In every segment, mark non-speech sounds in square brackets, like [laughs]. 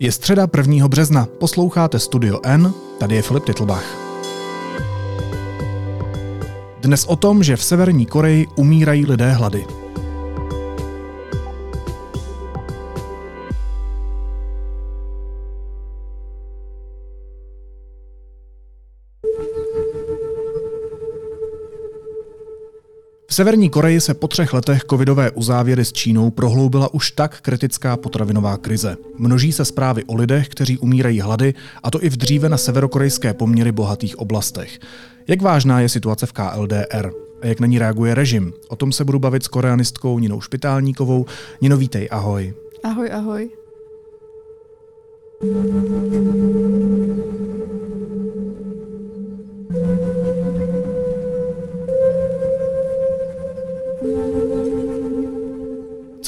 Je středa 1. března, posloucháte Studio N, tady je Filip Titlbach. Dnes o tom, že v Severní Koreji umírají lidé hlady. Severní Koreji se po třech letech covidové uzávěry s Čínou prohloubila už tak kritická potravinová krize. Množí se zprávy o lidech, kteří umírají hlady, a to i v dříve na severokorejské poměry bohatých oblastech. Jak vážná je situace v KLDR? A jak na ní reaguje režim? O tom se budu bavit s koreanistkou Ninou Špitálníkovou. Nino, vítej, ahoj. Ahoj, ahoj.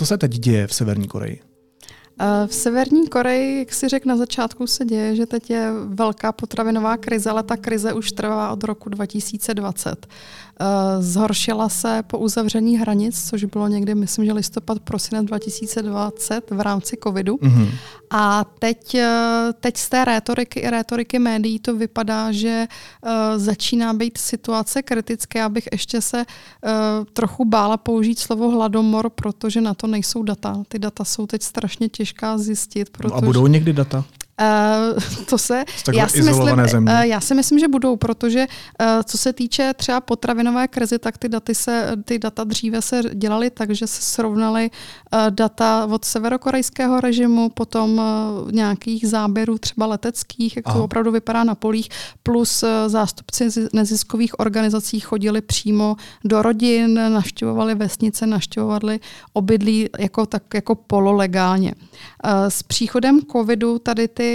Co se teď děje v Severní Koreji? V Severní Koreji, jak si řekl na začátku, se děje, že teď je velká potravinová krize, ale ta krize už trvá od roku 2020. Eh, zhoršila se po uzavření hranic, což bylo někdy, myslím, že listopad, prosinec 2020 v rámci covidu. Mm-hmm. A teď, eh, teď z té rétoriky i rétoriky médií to vypadá, že uh, začíná být situace kritické. Abych ještě se trochu bála použít slovo hladomor, protože na to nejsou data. Ty data jsou teď strašně těžká zjistit. Protože... No a budou někdy data? Uh, [laughs] to se, já si, myslím, země. Uh, já si myslím, že budou, protože uh, co se týče třeba potravinové krizi, tak ty, daty se, ty data dříve se dělaly tak, že se srovnaly uh, data od severokorejského režimu, potom uh, nějakých záběrů třeba leteckých, jak Aha. to opravdu vypadá na polích, plus uh, zástupci neziskových organizací chodili přímo do rodin, navštěvovali vesnice, navštěvovali obydlí jako, tak, jako pololegálně. Uh, s příchodem covidu tady ty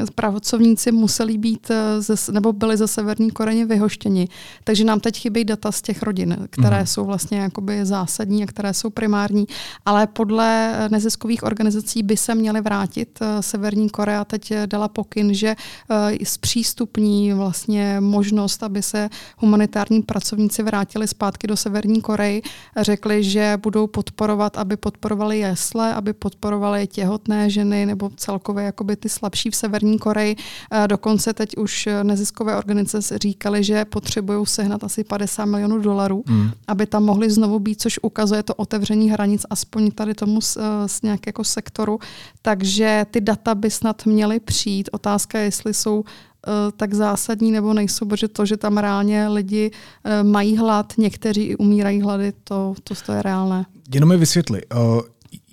uh, pracovníci museli být uh, ze, nebo byli ze Severní Koreně vyhoštěni. Takže nám teď chybí data z těch rodin, které mm. jsou vlastně jakoby zásadní a které jsou primární. Ale podle neziskových organizací by se měly vrátit. Severní Korea teď dala pokyn, že uh, zpřístupní vlastně možnost, aby se humanitární pracovníci vrátili zpátky do Severní Koreji. Řekli, že budou podporovat, aby podporovali jesle, aby podporovali těhotné ženy nebo celkově jakoby ty slabší v Severní Koreji. Eh, dokonce teď už neziskové organizace říkali, že potřebují sehnat asi 50 milionů dolarů, hmm. aby tam mohli znovu být, což ukazuje to otevření hranic aspoň tady tomu z, eh, z nějakého jako sektoru. Takže ty data by snad měly přijít. Otázka je, jestli jsou eh, tak zásadní nebo nejsou, protože to, že tam reálně lidi mají hlad, někteří i umírají hlady, to, to, to je reálné. Jenom mi vysvětli.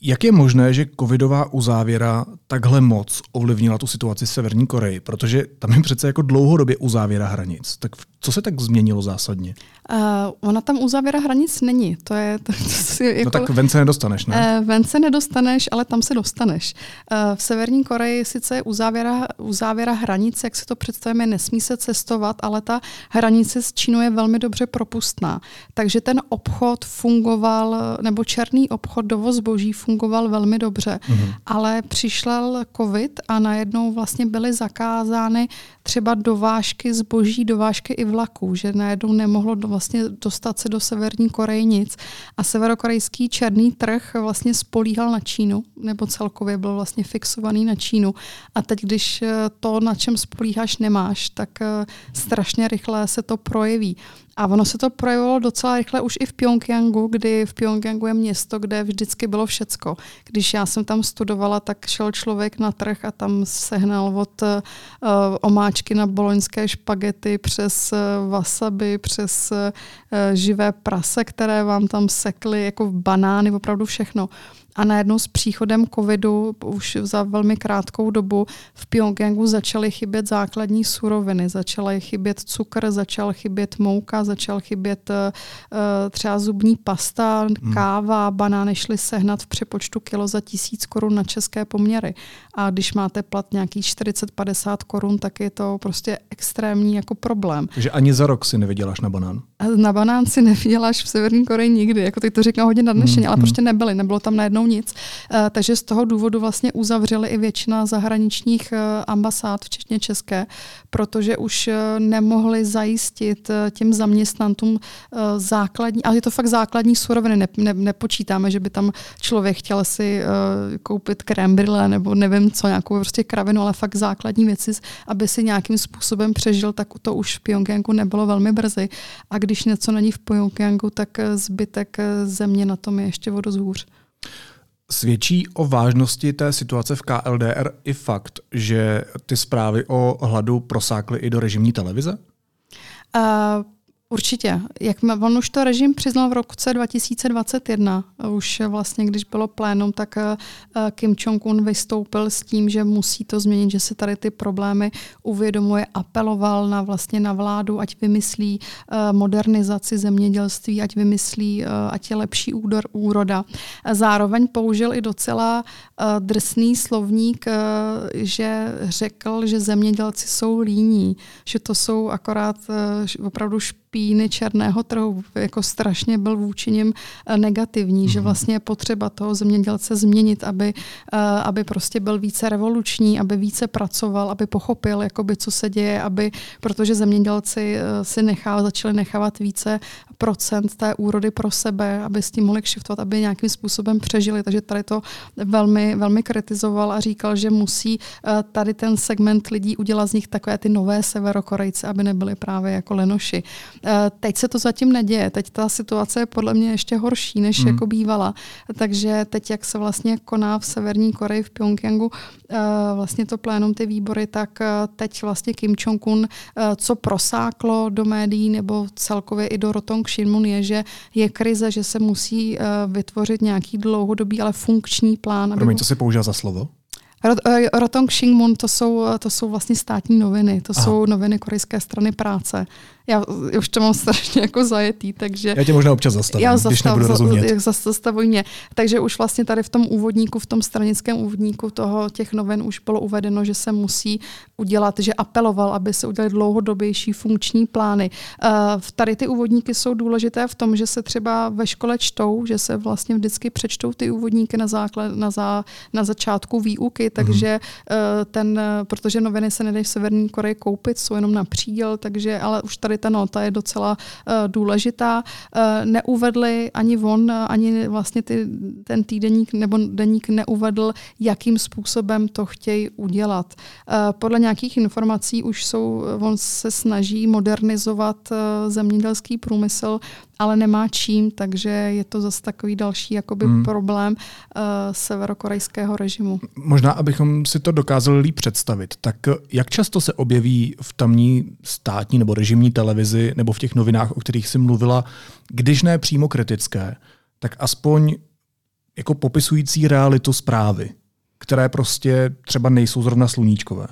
Jak je možné, že covidová uzávěra takhle moc ovlivnila tu situaci v Severní Koreji? Protože tam je přece jako dlouhodobě uzávěra hranic. Tak co se tak změnilo zásadně? Uh, ona tam uzávěra hranic není. To je, to, to si jako, no tak ven se nedostaneš, ne? Uh, ven se nedostaneš, ale tam se dostaneš. Uh, v Severní Koreji sice je uzávěra, uzávěra hranic, jak se to představíme, nesmí se cestovat, ale ta hranice s Čínou je velmi dobře propustná. Takže ten obchod fungoval, nebo černý obchod, dovoz zboží fungoval velmi dobře. Uh-huh. Ale přišel covid a najednou vlastně byly zakázány třeba dovážky zboží, dovážky i vlaků, že najednou nemohlo do, vlastně dostat se do Severní Koreje nic. A severokorejský černý trh vlastně spolíhal na Čínu, nebo celkově byl vlastně fixovaný na Čínu. A teď, když eh, to, na čem spolíháš, nemáš, tak eh, strašně rychle se to projeví. A ono se to projevilo docela rychle už i v Pyongyangu, kdy v Pyongyangu je město, kde vždycky bylo všecko. Když já jsem tam studovala, tak šel člověk na trh a tam sehnal od uh, omáčky na boloňské špagety přes uh, wasabi, přes uh, živé prase, které vám tam sekly, jako banány, opravdu všechno. A najednou s příchodem covidu už za velmi krátkou dobu v Pyongyangu začaly chybět základní suroviny. Začaly chybět cukr, začal chybět mouka, začal chybět uh, třeba zubní pasta, hmm. káva, banány šly sehnat v přepočtu kilo za tisíc korun na české poměry. A když máte plat nějaký 40-50 korun, tak je to prostě extrémní jako problém. Takže ani za rok si nevyděláš na banán? Na banán si nevyděláš v Severní Koreji nikdy. Jako teď to říkám hodně nadnešeně, ale mm. prostě nebyly, nebylo tam najednou nic. Uh, takže z toho důvodu vlastně uzavřeli i většina zahraničních uh, ambasád, včetně České, protože už uh, nemohli zajistit těm zaměstnancům základní, ale je to fakt základní suroviny, ne, ne, nepočítáme, že by tam člověk chtěl si koupit krembrile nebo nevím co, nějakou prostě kravinu, ale fakt základní věci, aby si nějakým způsobem přežil, tak to už v Pyongyangu nebylo velmi brzy. A když něco není v Pyongyangu, tak zbytek země na tom je ještě o dost hůř. Svědčí o vážnosti té situace v KLDR i fakt, že ty zprávy o hladu prosákly i do režimní televize? Uh, Určitě. Jak on už to režim přiznal v roce 2021, už vlastně když bylo plénum, tak eh, Kim Jong-un vystoupil s tím, že musí to změnit, že se tady ty problémy uvědomuje, apeloval na vlastně na vládu, ať vymyslí eh, modernizaci zemědělství, ať vymyslí, eh, ať je lepší údor, úroda. Zároveň použil i docela drsný slovník, že řekl, že zemědělci jsou líní, že to jsou akorát opravdu špatné píny černého trhu jako strašně byl vůči nim eh, negativní, mm-hmm. že mhm. vlastně je potřeba toho zemědělce změnit, aby, eh, aby prostě byl více revoluční, aby více pracoval, aby pochopil, jakoby, co se děje, aby, protože zemědělci eh, si nechá, začali nechávat více procent té úrody pro sebe, aby s tím mohli kšiftovat, aby nějakým způsobem přežili. Takže tady to velmi, velmi kritizoval a říkal, že musí tady ten segment lidí udělat z nich takové ty nové severokorejce, aby nebyli právě jako lenoši. Eh, teď se to zatím neděje. Teď ta situace je podle mě ještě horší, než hmm. jako bývala. Takže teď, jak se vlastně koná v Severní Koreji, v Pyongyangu, eh, vlastně to plénum ty výbory, tak eh, teď vlastně Kim Jong-un, co prosáklo do médií nebo celkově i do Rotong Shinmun je, že je krize, že se musí vytvořit nějaký dlouhodobý, ale funkční plán. Promiň, co si použil za slovo? Rotong Shinmun, to jsou, to jsou vlastně státní noviny, to Aha. jsou noviny korejské strany práce já už to mám strašně jako zajetý, takže... Já tě možná občas zastavím, já zastav, když nebudu rozumět. Zastavuj mě. Takže už vlastně tady v tom úvodníku, v tom stranickém úvodníku toho těch novin už bylo uvedeno, že se musí udělat, že apeloval, aby se udělali dlouhodobější funkční plány. Uh, tady ty úvodníky jsou důležité v tom, že se třeba ve škole čtou, že se vlastně vždycky přečtou ty úvodníky na, základ, na, za, na začátku výuky, takže uh, ten, protože noviny se nedají v Severní Koreji koupit, jsou jenom na příděl, takže ale už tady tady ta nota je docela uh, důležitá. Uh, neuvedli ani on, ani vlastně ty, ten týdeník nebo deník neuvedl, jakým způsobem to chtějí udělat. Uh, podle nějakých informací už jsou, on se snaží modernizovat zemědělský průmysl, ale nemá čím, takže je to zase takový další jakoby hmm. problém uh, severokorejského režimu. Možná, abychom si to dokázali líp představit, tak jak často se objeví v tamní státní nebo režimní televizi nebo v těch novinách, o kterých jsi mluvila, když ne přímo kritické, tak aspoň jako popisující realitu zprávy, které prostě třeba nejsou zrovna sluníčkové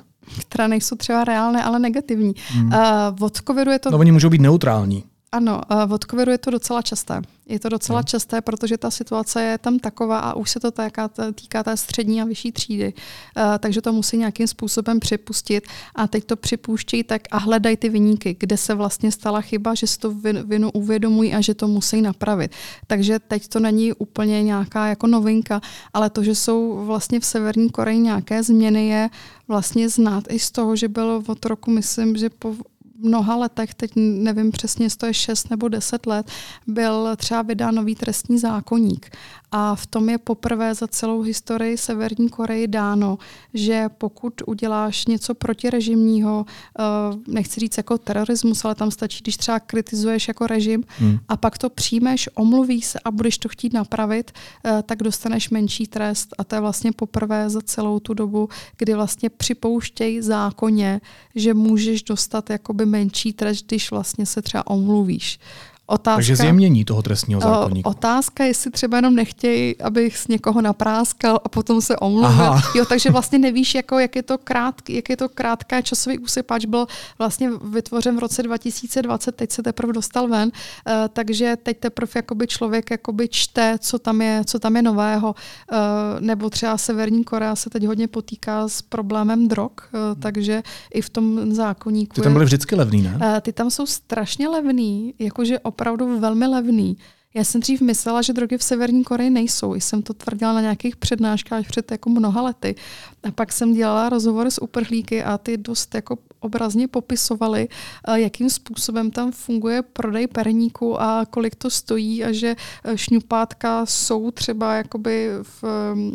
které nejsou třeba reálné, ale negativní. Hmm. Uh, od covidu je to... No oni můžou být neutrální. Ano, od covidu je to docela časté. Je to docela hmm. časté, protože ta situace je tam taková a už se to týká, týká té střední a vyšší třídy. Uh, takže to musí nějakým způsobem připustit a teď to připouštějí tak a hledají ty vyníky, kde se vlastně stala chyba, že si to vinu uvědomují a že to musí napravit. Takže teď to není úplně nějaká jako novinka, ale to, že jsou vlastně v Severní Koreji nějaké změny, je vlastně znát i z toho, že bylo od roku, myslím, že po mnoha letech, teď nevím přesně, jestli to je 6 nebo 10 let, byl třeba vydán nový trestní zákonník. A v tom je poprvé za celou historii Severní Koreji dáno, že pokud uděláš něco protirežimního, eh, nechci říct jako terorismus, ale tam stačí, když třeba kritizuješ jako režim hmm. a pak to přijmeš, omluvíš se a budeš to chtít napravit, eh, tak dostaneš menší trest. A to je vlastně poprvé za celou tu dobu, kdy vlastně připouštějí zákoně, že můžeš dostat jakoby menší trest, když vlastně se třeba omluvíš. Otázka, Takže zjemnění toho trestního zákonníku. Otázka, jestli třeba jenom nechtějí, abych s někoho napráskal a potom se omluvil. Jo, takže vlastně nevíš, jako, jak, je to krátký, jak je to krátká časový úsypač. Byl vlastně vytvořen v roce 2020, teď se teprve dostal ven, uh, takže teď teprve jakoby člověk jakoby čte, co tam je, co tam je nového. Uh, nebo třeba Severní Korea se teď hodně potýká s problémem drog, uh, takže i v tom zákonníku. Ty tam byly vždycky levný, ne? Ty tam jsou strašně levný, jakože opravdu velmi levný. Já jsem dřív myslela, že drogy v Severní Koreji nejsou. Jsem to tvrdila na nějakých přednáškách před jako mnoha lety. A pak jsem dělala rozhovory s uprchlíky a ty dost jako obrazně popisovali, eh, jakým způsobem tam funguje prodej perníku a kolik to stojí a že eh, šňupátka jsou třeba jakoby v,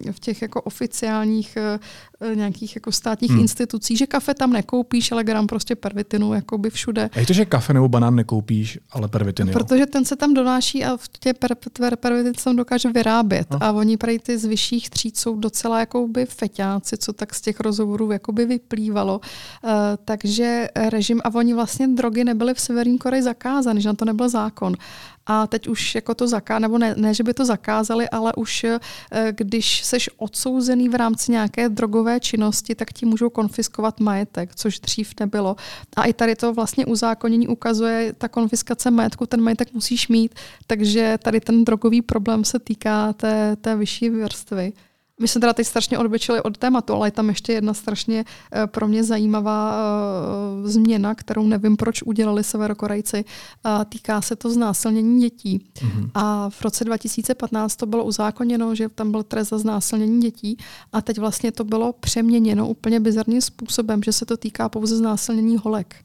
eh, v těch jako oficiálních nějakých jako státních hmm. institucí, že kafe tam nekoupíš, ale gram prostě pervitinu jakoby všude. A je to, že kafe nebo banán nekoupíš, ale pervitiny, Protože ten se tam donáší a v tě per, per, pervitiny se tam dokáže vyrábět. No. A oni prý ty z vyšších tříd jsou docela jakoby feťáci, co tak z těch rozhovorů jakoby vyplývalo. Uh, takže režim, a oni vlastně drogy nebyly v Severní Koreji zakázány, že na to nebyl zákon. A teď už jako to zakázali, nebo ne, ne, že by to zakázali, ale už eh, když seš odsouzený v rámci nějaké drogové činnosti, tak ti můžou konfiskovat majetek, což dřív nebylo. A i tady to vlastně uzákonění ukazuje, ta konfiskace majetku, ten majetek musíš mít, takže tady ten drogový problém se týká té, té vyšší vrstvy. My jsme teda teď strašně odbečili od tématu, ale je tam ještě jedna strašně eh, pro mě zajímavá uh, změna, kterou nevím, proč udělali Severokorejci. Týká se to znásilnění dětí. Mm-hmm. A v roce 2015 to bylo uzákoněno, že tam byl trest za znásilnění dětí a teď vlastně to bylo přeměněno úplně bizarním způsobem, že se to týká pouze znásilnění holek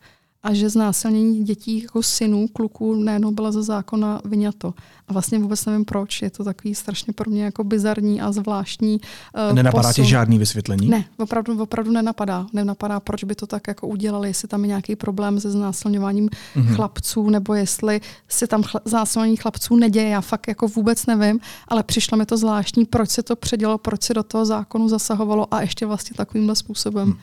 a že znásilnění dětí jako synů, kluků najednou byla za zákona vyňato. A vlastně vůbec nevím proč. Je to takový strašně pro mě jako bizarní a zvláštní uh, Nenapadá ti žádný vysvětlení? Ne, opravdu, opravdu nenapadá. Nenapadá, proč by to tak jako udělali, jestli tam je nějaký problém se znásilňováním mm-hmm. chlapců, nebo jestli se tam chl- znásilnění chlapců neděje. Já fakt jako vůbec nevím, ale přišlo mi to zvláštní, proč se to předělo, proč se do toho zákonu zasahovalo a ještě vlastně takovýmhle způsobem. Mm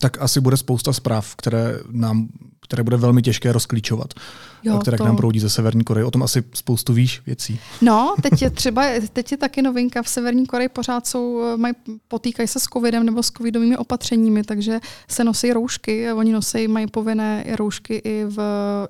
tak asi bude spousta zpráv, které nám které bude velmi těžké rozklíčovat, jo, které to... k nám proudí ze Severní Koreje. O tom asi spoustu víš věcí. No, teď je třeba, teď je taky novinka. V Severní Koreji pořád jsou, mají, potýkají se s covidem nebo s covidovými opatřeními, takže se nosí roušky. Oni nosí, mají povinné roušky i, v,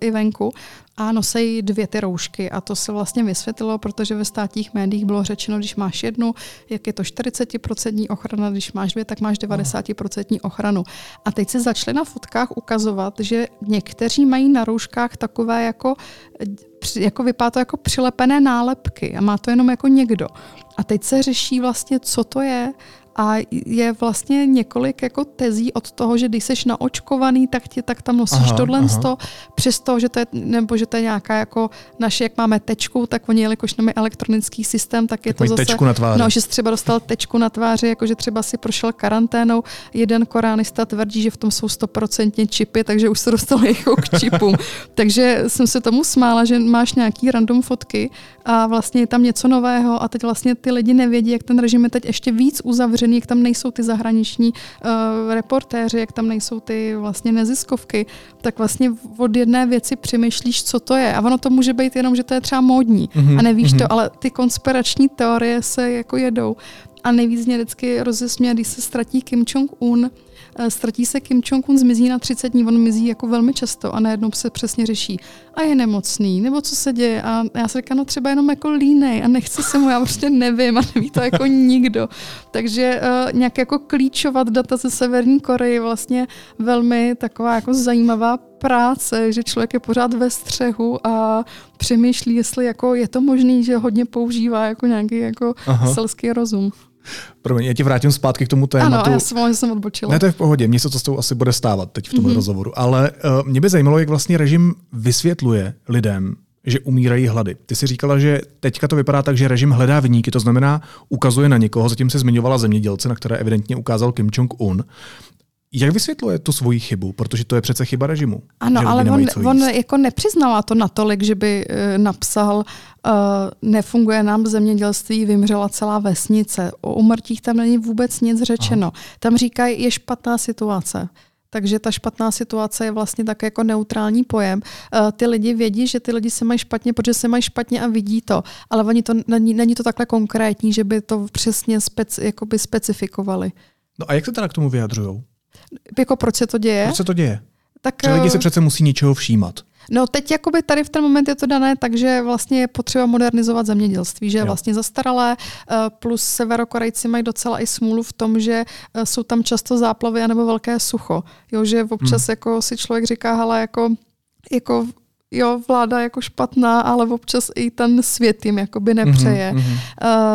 i venku a nosí dvě ty roušky a to se vlastně vysvětlilo, protože ve státních médiích bylo řečeno, když máš jednu, jak je to 40% ochrana, když máš dvě, tak máš 90% ochranu. A teď se začaly na fotkách ukazovat, že někteří mají na rouškách takové jako, jako vypadá to jako přilepené nálepky a má to jenom jako někdo. A teď se řeší vlastně, co to je a je vlastně několik jako tezí od toho, že když jsi naočkovaný, tak ti tak tam nosíš aha, tohle aha. přesto, že to je, nebo že to je nějaká jako naše, jak máme tečku, tak oni, jelikož máme elektronický systém, tak je tak to zase, tečku na tváři. no, že jsi třeba dostal tečku na tváři, jako že třeba si prošel karanténou, jeden koránista tvrdí, že v tom jsou stoprocentně čipy, takže už se dostal [laughs] jako k čipům. takže jsem se tomu smála, že máš nějaký random fotky a vlastně je tam něco nového a teď vlastně ty lidi nevědí, jak ten režim je teď ještě víc uzavřený jak tam nejsou ty zahraniční uh, reportéři, jak tam nejsou ty vlastně neziskovky, tak vlastně od jedné věci přemýšlíš, co to je. A ono to může být jenom, že to je třeba módní mm-hmm, a nevíš mm-hmm. to, ale ty konspirační teorie se jako jedou. A nejvíc mě vždycky rozesměje, když se ztratí Kim Jong-un, ztratí se Kim Jong-un, zmizí na 30 dní, on mizí jako velmi často a najednou se přesně řeší a je nemocný, nebo co se děje a já si říkám, no třeba jenom jako línej a nechce se mu, já prostě nevím a neví to jako nikdo. Takže uh, nějak jako klíčovat data ze Severní Koreji vlastně velmi taková jako zajímavá práce, že člověk je pořád ve střehu a přemýšlí, jestli jako je to možný, že hodně používá jako nějaký jako selský rozum. Promiň, já ti vrátím zpátky k tomu tématu. Ano, já jsem, jsem odbočila. Ne, to je v pohodě, mně se to s tou asi bude stávat teď v tomhle mm-hmm. rozhovoru, ale uh, mě by zajímalo, jak vlastně režim vysvětluje lidem, že umírají hlady. Ty si říkala, že teďka to vypadá tak, že režim hledá vyníky, to znamená ukazuje na někoho, zatím se zmiňovala zemědělce, na které evidentně ukázal Kim Jong-un. Jak vysvětluje tu svoji chybu? Protože to je přece chyba režimu. Ano, ale on, on jako nepřiznává to natolik, že by uh, napsal, uh, nefunguje nám zemědělství, vymřela celá vesnice. O umrtích tam není vůbec nic řečeno. Aha. Tam říkají, je špatná situace. takže ta špatná situace je vlastně tak jako neutrální pojem. Uh, ty lidi vědí, že ty lidi se mají špatně, protože se mají špatně a vidí to, ale oni to, není, není to takhle konkrétní, že by to přesně speci, jakoby specifikovali. No a jak se teda k tomu vyjadřují? Jako proč se to děje? Proč se to děje? Tak, že lidi se přece musí něčeho všímat. No teď jakoby tady v ten moment je to dané takže vlastně je potřeba modernizovat zemědělství, že je vlastně zastaralé, eh, plus severokorejci mají docela i smůlu v tom, že eh, jsou tam často záplavy anebo velké sucho. Jo, že občas hmm. jako si člověk říká, hele, jako jako jo, vláda jako špatná, ale občas i ten svět jim jakoby nepřeje. Mm-hmm.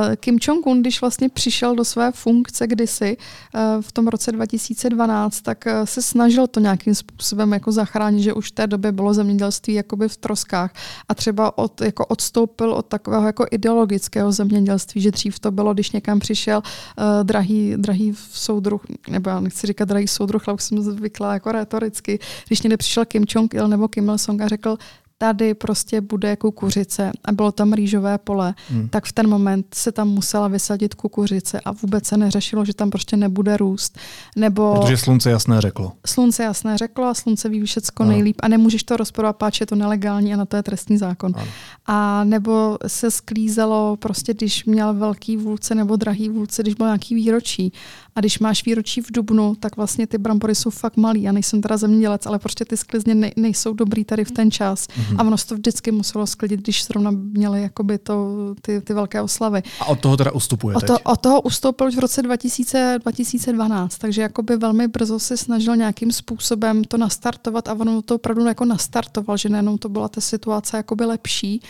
Uh, Kim Jong-un, když vlastně přišel do své funkce kdysi uh, v tom roce 2012, tak uh, se snažil to nějakým způsobem jako zachránit, že už v té době bylo zemědělství jakoby v troskách a třeba od, jako odstoupil od takového jako ideologického zemědělství, že dřív to bylo, když někam přišel uh, drahý, drahý soudruh, nebo já nechci říkat drahý soudruh, ale už jsem zvykla jako retoricky, když někde přišel Kim Jong-il nebo Kim Il-sung a řekl, tady prostě bude kukuřice a bylo tam rýžové pole, hmm. tak v ten moment se tam musela vysadit kukuřice a vůbec se neřešilo, že tam prostě nebude růst. Nebo Protože slunce jasné řeklo. Slunce jasné řeklo a slunce ví všechno nejlíp a nemůžeš to rozporovat, páč je to nelegální a na to je trestní zákon. Ano. A nebo se sklízelo prostě, když měl velký vůdce nebo drahý vůdce, když byl nějaký výročí a když máš výročí v Dubnu, tak vlastně ty brambory jsou fakt malý. Já nejsem teda zemědělec, ale prostě ty sklizně ne, nejsou dobrý tady v ten čas. Mm-hmm. A ono se to vždycky muselo sklidit, když zrovna měli jakoby to, ty, ty velké oslavy. A od toho teda ustupuje od, to, od toho ustoupil už v roce 2000, 2012, takže jakoby velmi brzo se snažil nějakým způsobem to nastartovat a ono to opravdu jako nastartoval, že nejenom to byla ta situace jakoby lepší,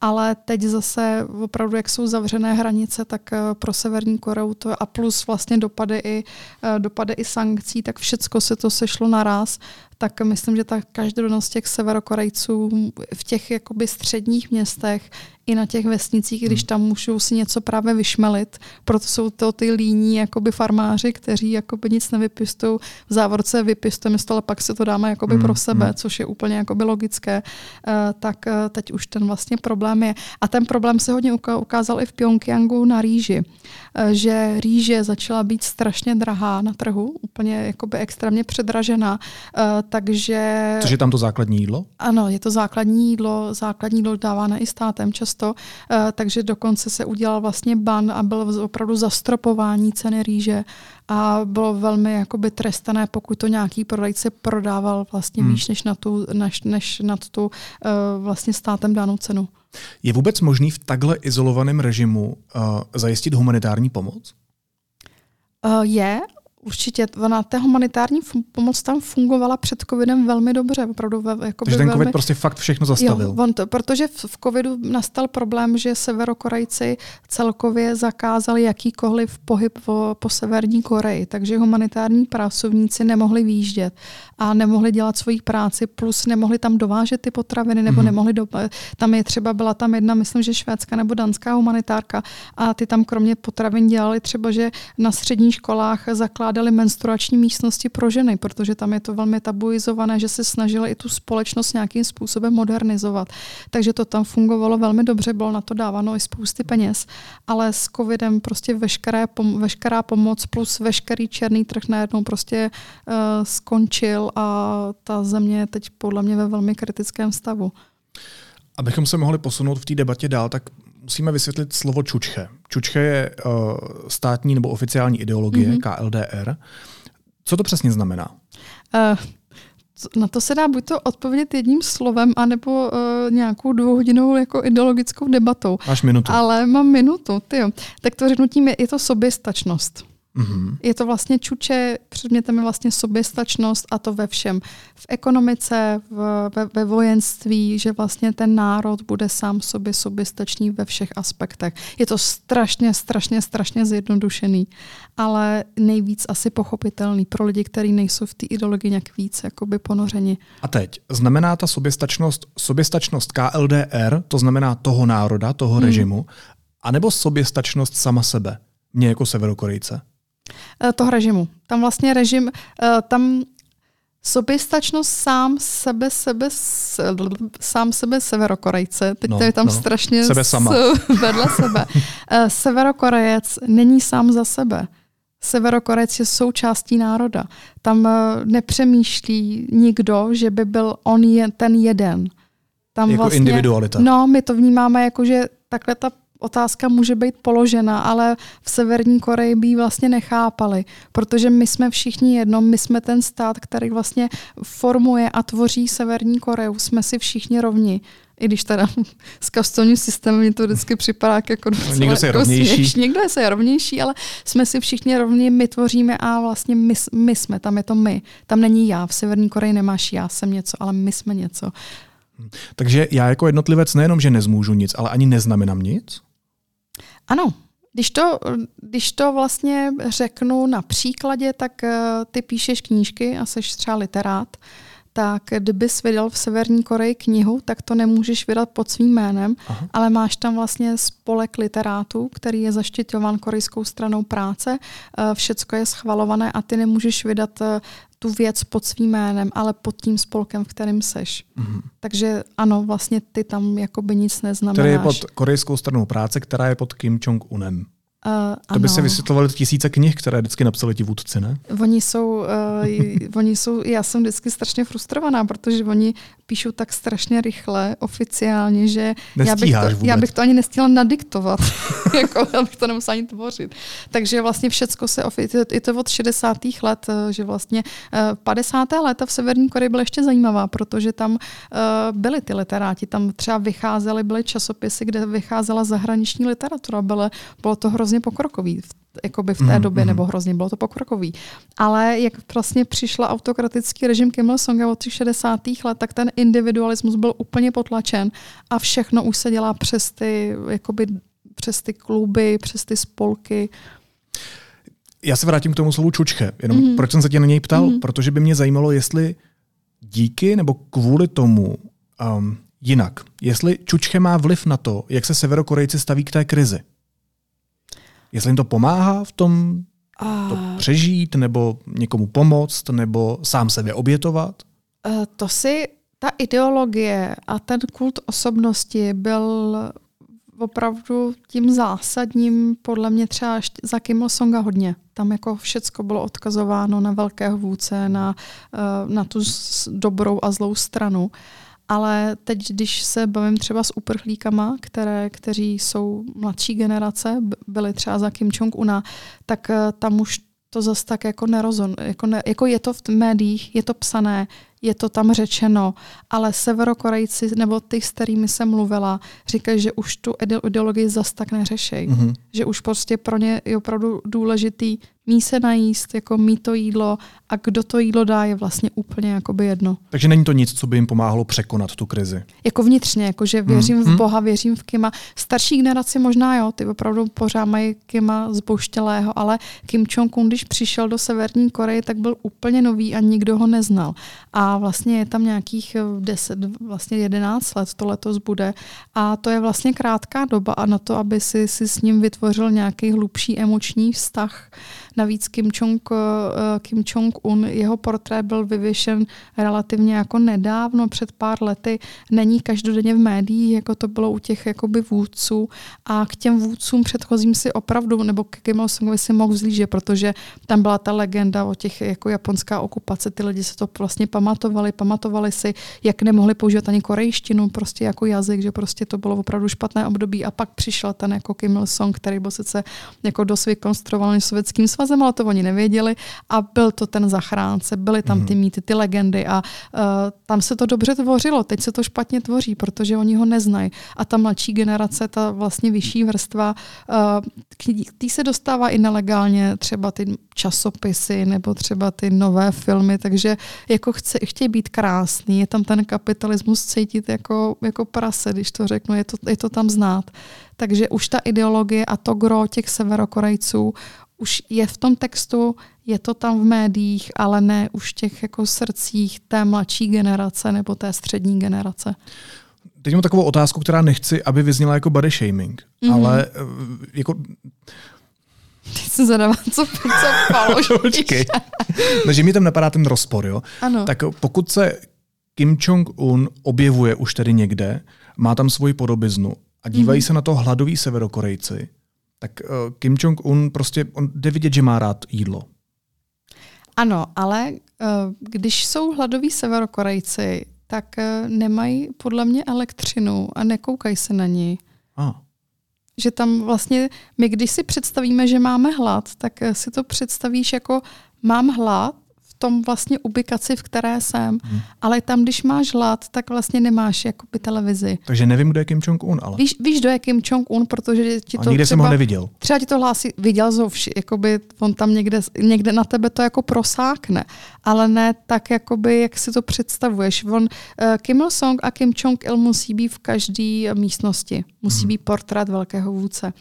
ale teď zase opravdu, jak jsou zavřené hranice, tak eh, pro Severní Koreu to a plus vlastně dopady i, eh, dopady i sankcí, tak všecko se to sešlo naraz. Tak myslím, že ta každodennost těch severokorejců v těch jakoby středních městech i na těch vesnicích, když hmm. tam můžou si něco právě vyšmelit. Proto jsou to ty líní jakoby farmáři, kteří jakoby nic nevypěstují. V závorce vypěstujeme to, ale pak se to dáme jakoby hmm. pro sebe, hmm. což je úplně jakoby logické. Uh, tak uh, teď už ten vlastně problém je. A ten problém se hodně ukázal i v Pyongyangu na rýži. Uh, že rýže začala být strašně drahá na trhu, úplně jakoby extrémně předražená. Takže... Což je tam to základní jídlo? Ano, je to základní jídlo, základní jídlo dáváno i státem často často, eh, takže dokonce se udělal vlastně ban a byl opravdu zastropování ceny rýže a bylo velmi jakoby trestané, pokud to nějaký prodejce prodával vlastně hmm. výš než na tu, než, než nad tu uh, vlastně státem danou cenu. Je vůbec možný v takhle izolovaném režimu uh, zajistit humanitární pomoc? Uh, je, Určitě, ona ta humanitární pomoc tam fungovala před covidem velmi dobře. Opravdu, jako Takže ten velmi... covid prostě fakt všechno zastavil. Jo, on to, protože v, v covidu nastal problém, že severokorejci celkově zakázali jakýkoliv pohyb po, po severní Koreji, takže humanitární pracovníci nemohli výjíždět a nemohli dělat svoji práci, plus nemohli tam dovážet ty potraviny, nebo mm-hmm. nemohli do, tam je třeba, byla tam jedna, myslím, že švédská nebo danská humanitárka a ty tam kromě potravin dělali třeba, že na středních školách zakládali menstruační místnosti pro ženy, protože tam je to velmi tabuizované, že se snažili i tu společnost nějakým způsobem modernizovat. Takže to tam fungovalo velmi dobře, bylo na to dáváno i spousty peněz, ale s covidem prostě veškeré, veškerá pomoc plus veškerý černý trh najednou prostě uh, skončil a ta země je teď podle mě ve velmi kritickém stavu. Abychom se mohli posunout v té debatě dál, tak musíme vysvětlit slovo čučche. Čučche je uh, státní nebo oficiální ideologie mm-hmm. KLDR. Co to přesně znamená? Uh, na to se dá buď to odpovědět jedním slovem, anebo uh, nějakou dvouhodinovou jako ideologickou debatou. Máš minutu. Ale mám minutu, ty Tak to řeknu tím, je, je to soběstačnost. Mm-hmm. Je to vlastně čuče, předmětem je vlastně soběstačnost a to ve všem. V ekonomice, v, ve, ve vojenství, že vlastně ten národ bude sám sobě soběstačný ve všech aspektech. Je to strašně, strašně, strašně zjednodušený, ale nejvíc asi pochopitelný pro lidi, kteří nejsou v té ideologii nějak víc jakoby ponořeni. A teď, znamená ta soběstačnost, soběstačnost KLDR, to znamená toho národa, toho hmm. režimu, anebo soběstačnost sama sebe, mě jako severokorejce? Eh, toho režimu. Tam vlastně režim, eh, tam soběstačnost sám sebe, sebe, sám sebe severokorejce. Teď no, to je tam no. strašně sebe sama. [laughs] vedle sebe. Eh, Severokorejec není sám za sebe. Severokorejci jsou součástí národa. Tam nepřemýšlí nikdo, že by byl on je, ten jeden. Tam jako vlastně, individualita. No, my to vnímáme jako, že takhle ta otázka může být položena, ale v Severní Koreji by ji vlastně nechápali, protože my jsme všichni jedno, my jsme ten stát, který vlastně formuje a tvoří Severní Koreu, jsme si všichni rovni. I když teda [laughs] s kastolním systémem mi to vždycky připadá jako docela Někdo se je jako rovnější. Směš, někdo se je rovnější, ale jsme si všichni rovni, my tvoříme a vlastně my, my jsme, tam je to my. Tam není já, v Severní Koreji nemáš já jsem něco, ale my jsme něco. Takže já jako jednotlivec nejenom, že nezmůžu nic, ale ani neznamenám nic? Ano, když to, když to vlastně řeknu na příkladě, tak eh, ty píšeš knížky a jsi třeba literát, tak kdybys vydal v Severní Koreji knihu, tak to nemůžeš vydat pod svým jménem, Aha. ale máš tam vlastně spolek literátů, který je zaštiťován korejskou stranou práce, eh, všecko je schvalované a ty nemůžeš vydat eh, tu věc pod svým jménem, ale pod tím spolkem, v kterým seš. Mm-hmm. Takže ano, vlastně ty tam jakoby nic neznamenáš. Který je pod korejskou stranou práce, která je pod Kim Jong-unem. Uh, to by se vysvětlovali tisíce knih, které vždycky napsali ti vůdci, ne? Oni jsou, [laughs] uh, oni jsou, já jsem vždycky strašně frustrovaná, protože oni píšou tak strašně rychle, oficiálně, že já bych, to, já bych to ani nestihla nadiktovat, [laughs] jako, já bych to nemusela ani tvořit. Takže vlastně všecko se, je to od 60. let, eh, že vlastně 50. léta v Severní Koreji byla ještě zajímavá, protože tam uh, byly ty literáti, tam třeba vycházely, byly časopisy, kde vycházela zahraniční literatura, bylo, bylo to hrozně hrozně pokrokový v, jakoby v té mm, době, mm. nebo hrozně bylo to pokrokový. Ale jak vlastně přišla autokratický režim Kim Il-sunga od těch 60. let, tak ten individualismus byl úplně potlačen a všechno už se dělá přes ty, jakoby, přes ty kluby, přes ty spolky. Já se vrátím k tomu slovu čučche. Jenom mm. proč jsem se tě na něj ptal? Mm. Protože by mě zajímalo, jestli díky nebo kvůli tomu um, jinak. Jestli čučche má vliv na to, jak se severokorejci staví k té krizi. Jestli jim to pomáhá v tom to přežít, nebo někomu pomoct, nebo sám sebe obětovat? Uh, to si, ta ideologie a ten kult osobnosti byl opravdu tím zásadním, podle mě třeba za Kim Il-sunga hodně. Tam jako všecko bylo odkazováno na velkého vůdce, na, uh, na tu dobrou a zlou stranu. Uh, ale teď, když se bavím třeba s uprchlíkama, které, kteří jsou mladší generace, byli třeba za Kim Jong-una, tak eh, tam už to zase tak jako nerozon, jako, ne, jako je to v médiích, je to psané, je to tam řečeno, ale severokorejci nebo ty, s kterými jsem mluvila, říkají, že už tu ideologii zas tak neřešejí. Mm-hmm. Že už prostě pro ně je opravdu důležitý mít se najíst, jako mít to jídlo a kdo to jídlo dá, je vlastně úplně jakoby jedno. Takže není to nic, co by jim pomáhalo překonat tu krizi? Jako vnitřně, jako že věřím mm. v hmm. Boha, věřím v Kima. Starší generaci možná jo, ty opravdu pořád mají Kima zboštělého, ale Kim Jong-un, když přišel do Severní Koreje, tak byl úplně nový a nikdo ho neznal. A vlastně je tam nějakých 10, vlastně 11 let to letos bude a to je vlastně krátká doba a na to, aby si, si s ním vytvořil nějaký hlubší emoční vztah, Navíc Kim Jong, eh, Kim Jong-un, jeho portrét byl vyvěšen relativně jako nedávno, před pár lety. Není každodenně v médiích, jako to bylo u těch jakoby vůdců. A k těm vůdcům předchozím si opravdu, nebo k Kim Il-sungovi si mohl zlížet, protože tam byla ta legenda o těch jako japonská okupace. Ty lidi se to vlastně pamatovali, pamatovali si, jak nemohli používat ani korejštinu prostě jako jazyk, že prostě to bylo opravdu špatné období. A pak přišel ten jako Kim Il-sung, který byl sice jako dost vykonstruovaný sovětským svazem, ale to oni nevěděli a byl to ten zachránce, byly tam ty mhm. mýty, ty legendy a uh, tam se to dobře tvořilo, teď se to špatně tvoří, protože oni ho neznají a ta mladší generace, ta vlastně vyšší vrstva, uh, tý se dostává i nelegálně třeba ty časopisy nebo třeba ty nové filmy, takže jako chce, chtějí být krásný, je tam ten kapitalismus cítit jako, jako prase, když to řeknu, je to, je to tam znát. Takže už ta ideologie a to gro těch severokorejců už je v tom textu, je to tam v médiích, ale ne už v těch jako srdcích té mladší generace nebo té střední generace. Teď mám takovou otázku, která nechci, aby vyzněla jako body shaming, mm-hmm. ale eh, jako... Se zadává, co, co. [laughs] Počkej. No, že mi tam napadá ten rozpor, jo? Ano. Tak pokud se Kim Jong-un objevuje už tedy někde, má tam svoji podobiznu a dívají mm-hmm. se na to hladoví severokorejci, Tak uh, Kim Jong-un prostě on jde vidět, že má rád jídlo. Ano, ale uh, když jsou hladoví severokorejci, tak uh, nemají podle mě elektřinu a nekoukají se na ní. Ah. Že tam vlastně, my když si představíme, že máme hlad, tak si to představíš jako mám hlad tom vlastně ubikaci, v které jsem. Hmm. Ale tam, když máš hlad, tak vlastně nemáš jakoby televizi. Takže nevím, kdo je Kim Jong-un, ale... Víš, víš, kdo je Kim Jong-un, protože ti to A nikde třeba, jsem ho neviděl. Třeba ti to hlásí, viděl Zovši, jakoby on tam někde, někde na tebe to jako prosákne, ale ne tak, jakoby, jak si to představuješ. On, uh, Kim Il-sung a Kim Jong-il musí být v každé místnosti. Musí hmm. být portrét velkého vůdce.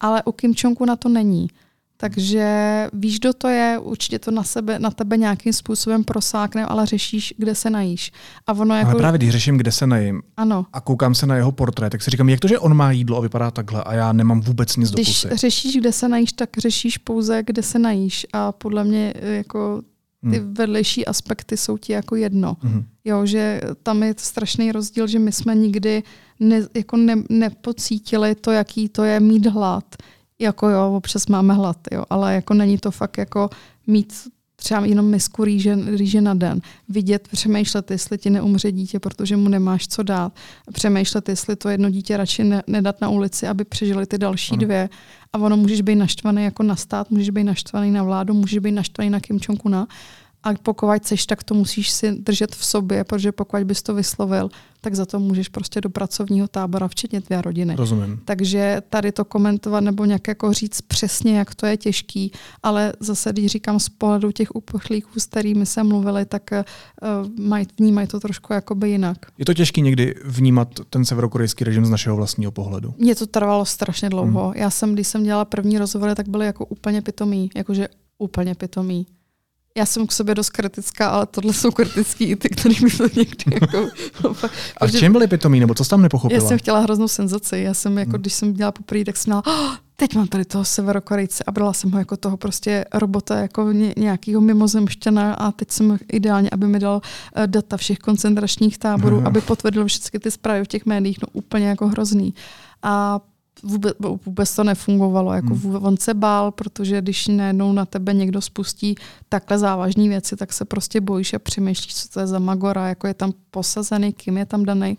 Ale u Kim Jong-una to není. Takže víš, kdo to je, určitě to na, sebe, na tebe nějakým způsobem prosákne, ale řešíš, kde se najíš. A ono jako... Ale právě když řeším, kde se najím ano. a koukám se na jeho portrét, tak si říkám, jak to, že on má jídlo a vypadá takhle a já nemám vůbec nic když do pusy. řešíš, kde se najíš, tak řešíš pouze, kde se najíš. A podle mě jako ty hmm. vedlejší aspekty jsou ti jako jedno. Hmm. Jo, že tam je strašný rozdíl, že my jsme nikdy ne, jako ne, nepocítili to, jaký to je mít hlad jako jo, občas máme hlad, jo, ale jako není to fakt jako mít třeba jenom misku rýže, rýže na den. Vidět, přemýšlet, jestli ti neumře dítě, protože mu nemáš co dát. Přemýšlet, jestli to jedno dítě radši ne, nedat na ulici, aby přežili ty další ano. dvě. A ono můžeš být naštvaný jako na stát, můžeš být naštvaný na vládu, můžeš být naštvaný na Kim Jong-una, a pokud chceš, tak to musíš si držet v sobě, protože pokud bys to vyslovil, tak za to můžeš prostě do pracovního tábora, včetně tvé rodiny. Rozumím. Takže tady to komentovat nebo nějak jako říct přesně, jak to je těžký, ale zase, když říkám z pohledu těch uprchlíků, s kterými se mluvili, tak uh, maj, vnímají to trošku jakoby jinak. Je to těžké někdy vnímat ten severokorejský režim z našeho vlastního pohledu? Mně to trvalo strašně dlouho. Mm. Já jsem, když jsem dělala první rozhovory, tak byly jako úplně pitomý, jakože úplně pitomý. Já jsem k sobě dost kritická, ale tohle jsou kritický i ty, který mi to někdy [laughs] jako... a v čem byly pitomí, nebo co jsi tam nepochopila? Já jsem chtěla hroznou senzaci. Já jsem, jako, hmm. když jsem dělala poprvé, tak jsem měla, oh, teď mám tady toho severokorejce a brala jsem ho jako toho prostě robota, jako nějakého mimozemšťana a teď jsem ideálně, aby mi dal uh, data všech koncentračních táborů, hmm. aby potvrdil všechny ty zprávy v těch médiích, no úplně jako hrozný. A vůbec, vůbec to nefungovalo. Jako hmm. On se bál, protože když najednou na tebe někdo spustí takhle závažné věci, tak se prostě bojíš a přemýšlíš, co to je za magora, jako je tam posazený, kým je tam daný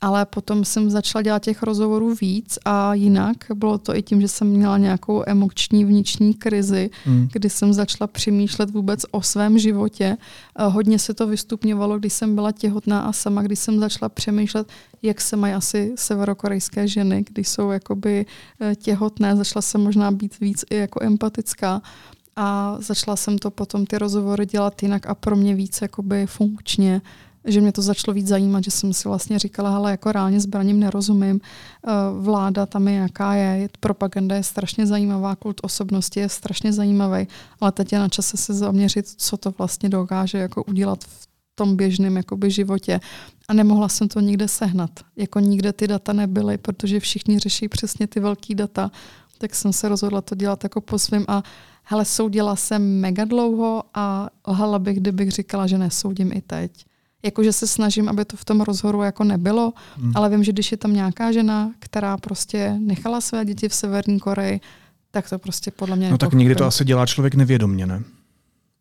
ale potom jsem začala dělat těch rozhovorů víc a jinak. Bylo to i tím, že jsem měla nějakou emoční vnitřní krizi, mm. kdy jsem začala přemýšlet vůbec o svém životě. Hodně se to vystupňovalo, když jsem byla těhotná a sama, když jsem začala přemýšlet, jak se mají asi severokorejské ženy, když jsou jakoby eh, těhotné. Začala jsem možná být víc i jako empatická a začala jsem to potom ty rozhovory dělat jinak a pro mě víc jakoby funkčně že mě to začalo víc zajímat, že jsem si vlastně říkala, ale jako reálně zbraním nerozumím, eh, vláda tam je jaká je, propaganda je strašně zajímavá, kult osobnosti je strašně zajímavý, ale teď je na čase se zaměřit, co to vlastně dokáže jako udělat v tom běžném jakoby, životě. A nemohla jsem to nikde sehnat. Jako nikde ty data nebyly, protože všichni řeší přesně ty velký data. Tak jsem se rozhodla to dělat jako po svým a hele, soudila jsem mega dlouho a lhala bych, kdybych říkala, že nesoudím i teď jakože se snažím, aby to v tom rozhoru jako nebylo, hmm. ale vím, že když je tam nějaká žena, která prostě nechala své děti v Severní Koreji, tak to prostě podle mě No tak někdy to asi dělá člověk nevědomně, ne?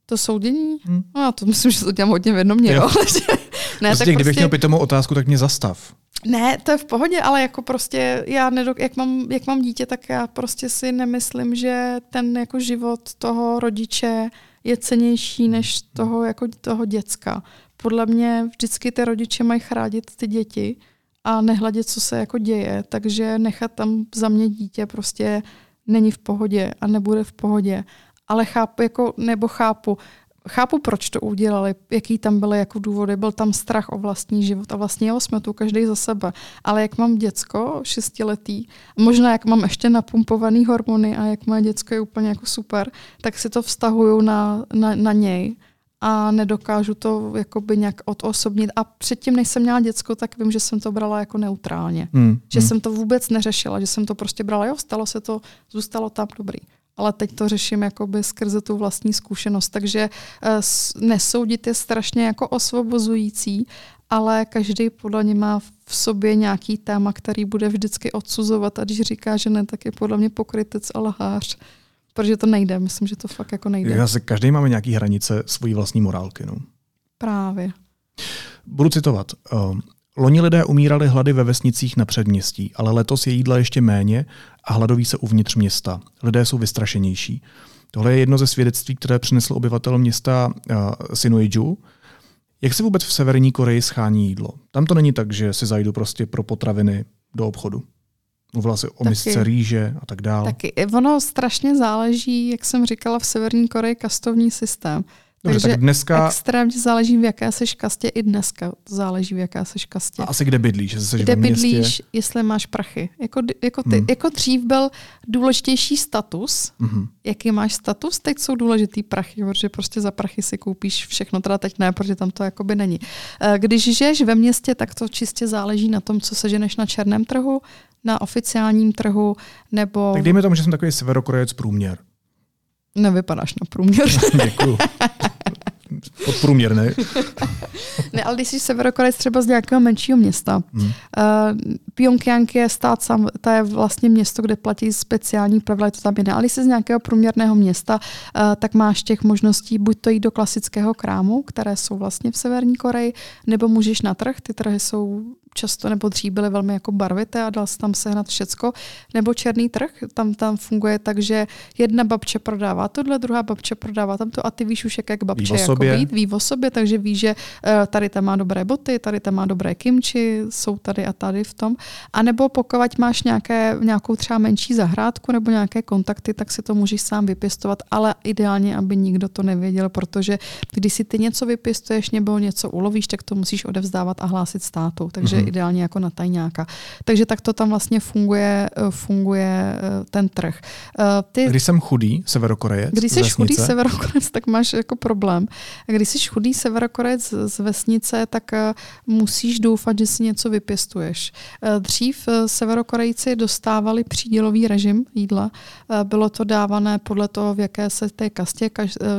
To soudění? Hmm. No já to myslím, že to dělám hodně vědomě. Jo. Jo. [laughs] ne, prostě, tak kdybych prostě... měl pitomou otázku, tak mě zastav. Ne, to je v pohodě, ale jako prostě já nedok- jak, mám, jak mám dítě, tak já prostě si nemyslím, že ten jako život toho rodiče je cenější než toho jako toho děcka podle mě vždycky ty rodiče mají chránit ty děti a nehledět, co se jako děje. Takže nechat tam za mě dítě prostě není v pohodě a nebude v pohodě. Ale chápu, jako, nebo chápu, chápu, proč to udělali, jaký tam byly jako důvody. Byl tam strach o vlastní život a vlastně jeho jsme tu každý za sebe. Ale jak mám děcko, šestiletý, možná jak mám ještě napumpovaný hormony a jak moje děcko je úplně jako super, tak si to vztahuju na, na, na něj a nedokážu to jakoby nějak odosobnit. A předtím, než jsem měla děcko, tak vím, že jsem to brala jako neutrálně. Hmm. Že hmm. jsem to vůbec neřešila, že jsem to prostě brala, jo, stalo se to, zůstalo tam, dobrý. Ale teď to řeším jakoby skrze tu vlastní zkušenost. Takže uh, nesoudit je strašně jako osvobozující, ale každý podle mě má v sobě nějaký téma, který bude vždycky odsuzovat a když říká, že ne, tak je podle mě pokrytec a lhář. Protože to nejde, myslím, že to fakt jako nejde. Já se, každý máme nějaký hranice svojí vlastní morálky. No. Právě. Budu citovat. Loni lidé umírali hlady ve vesnicích na předměstí, ale letos je jídla ještě méně a hladoví se uvnitř města. Lidé jsou vystrašenější. Tohle je jedno ze svědectví, které přinesl obyvatel města uh, Sinuiju. Jak se vůbec v Severní Koreji schání jídlo? Tam to není tak, že si zajdu prostě pro potraviny do obchodu. Mluvila se o taky, misce rýže a tak dále. Taky. Ono strašně záleží, jak jsem říkala, v Severní Koreji kastovní systém. Dobře, Takže tak dneska... extrémně záleží, v jaké seš kastě, i dneska záleží, v jaké seš kastě. A asi kde bydlíš? Že jsi kde bydlíš, jestli máš prachy. Jako, jako, ty, hmm. jako dřív byl důležitější status. Hmm. Jaký máš status? Teď jsou důležitý prachy, protože prostě za prachy si koupíš všechno, teda teď ne, protože tam to jakoby není. Eh, když žiješ ve městě, tak to čistě záleží na tom, co seženeš na černém trhu, na oficiálním trhu, nebo... Tak dejme tomu, že jsem takový severokorejec průměr. Nevypadáš na průměr. [laughs] Děkuju. Podprůměrný. ne, ale když jsi severokorejc třeba z nějakého menšího města, hmm. uh, Pyongyang je stát sam, to je vlastně město, kde platí speciální pravidla, to tam jiné. Ale když jsi z nějakého průměrného města, uh, tak máš těch možností buď to jít do klasického krámu, které jsou vlastně v Severní Koreji, nebo můžeš na trh, ty trhy jsou často nebo dřív byly velmi jako barvité a dal se tam sehnat všecko, nebo černý trh, tam, tam funguje tak, že jedna babče prodává tohle, druhá babče prodává tamto a ty víš už, jak, jak babče ví jako být, ví o sobě, takže ví, že uh, tady tam má dobré boty, tady tam má dobré kimči, jsou tady a tady v tom. A nebo pokud máš nějaké, nějakou třeba menší zahrádku nebo nějaké kontakty, tak si to můžeš sám vypěstovat, ale ideálně, aby nikdo to nevěděl, protože když si ty něco vypěstuješ nebo něco ulovíš, tak to musíš odevzdávat a hlásit státu. Takže mm-hmm. Ideálně jako na tajňáka. Takže tak to tam vlastně funguje, eh, funguje eh, ten trh. Ty, když jsem chudý severokorejec Když jsi chudý severokorejec, tak máš jako problém. Když jsi chudý severokorejec z vesnice, tak musíš doufat, že si něco vypěstuješ. Dřív severokorejci dostávali přídělový režim jídla. Bylo to dávané podle toho, v jaké se té kastě,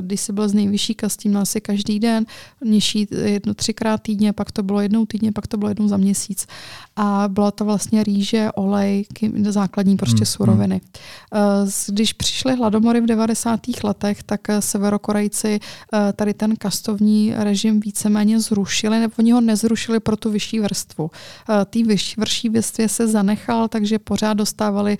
když jsi byl z nejvyšší kastí, měl si každý den, nižší jedno, třikrát týdně, pak to bylo jednou týdně, pak to bylo jednou za měsíc měsíc. A byla to vlastně rýže, olej, základní prostě hmm. suroviny. Hmm. Když přišly hladomory v 90. letech, tak eh, severokorejci eh, tady ten kastovní režim víceméně zrušili, nebo oni ho nezrušili pro tu vyšší vrstvu. Tý vyšší, vrší vrstvě se zanechal, takže pořád dostávali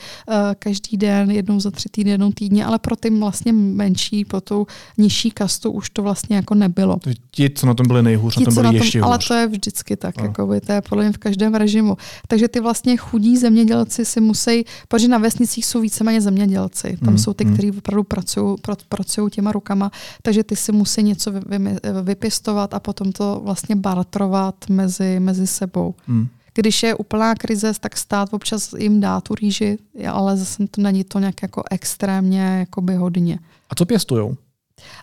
každý den, jednou za tři týdny, jednou týdně, ale pro ty vlastně menší, pro tu nižší kastu už to vlastně jako nebylo. Ti, co na tom byli nejhůř, Ti, na tom byli na tom, ještě Ale hůř. to je vždycky tak, jako by, to je podle mě v každém režimu. Takže ty vlastně chudí zemědělci si musí, protože na vesnicích jsou víceméně zemědělci. Tam mm, jsou ty, mm. kteří opravdu pracují, pracují těma rukama, takže ty si musí něco vy, vy, vypěstovat a potom to vlastně bartrovat mezi, mezi sebou. Mm. Když je úplná krize, tak stát občas jim dá tu rýži, ale zase to není to nějak jako extrémně jakoby hodně. A co pěstujou?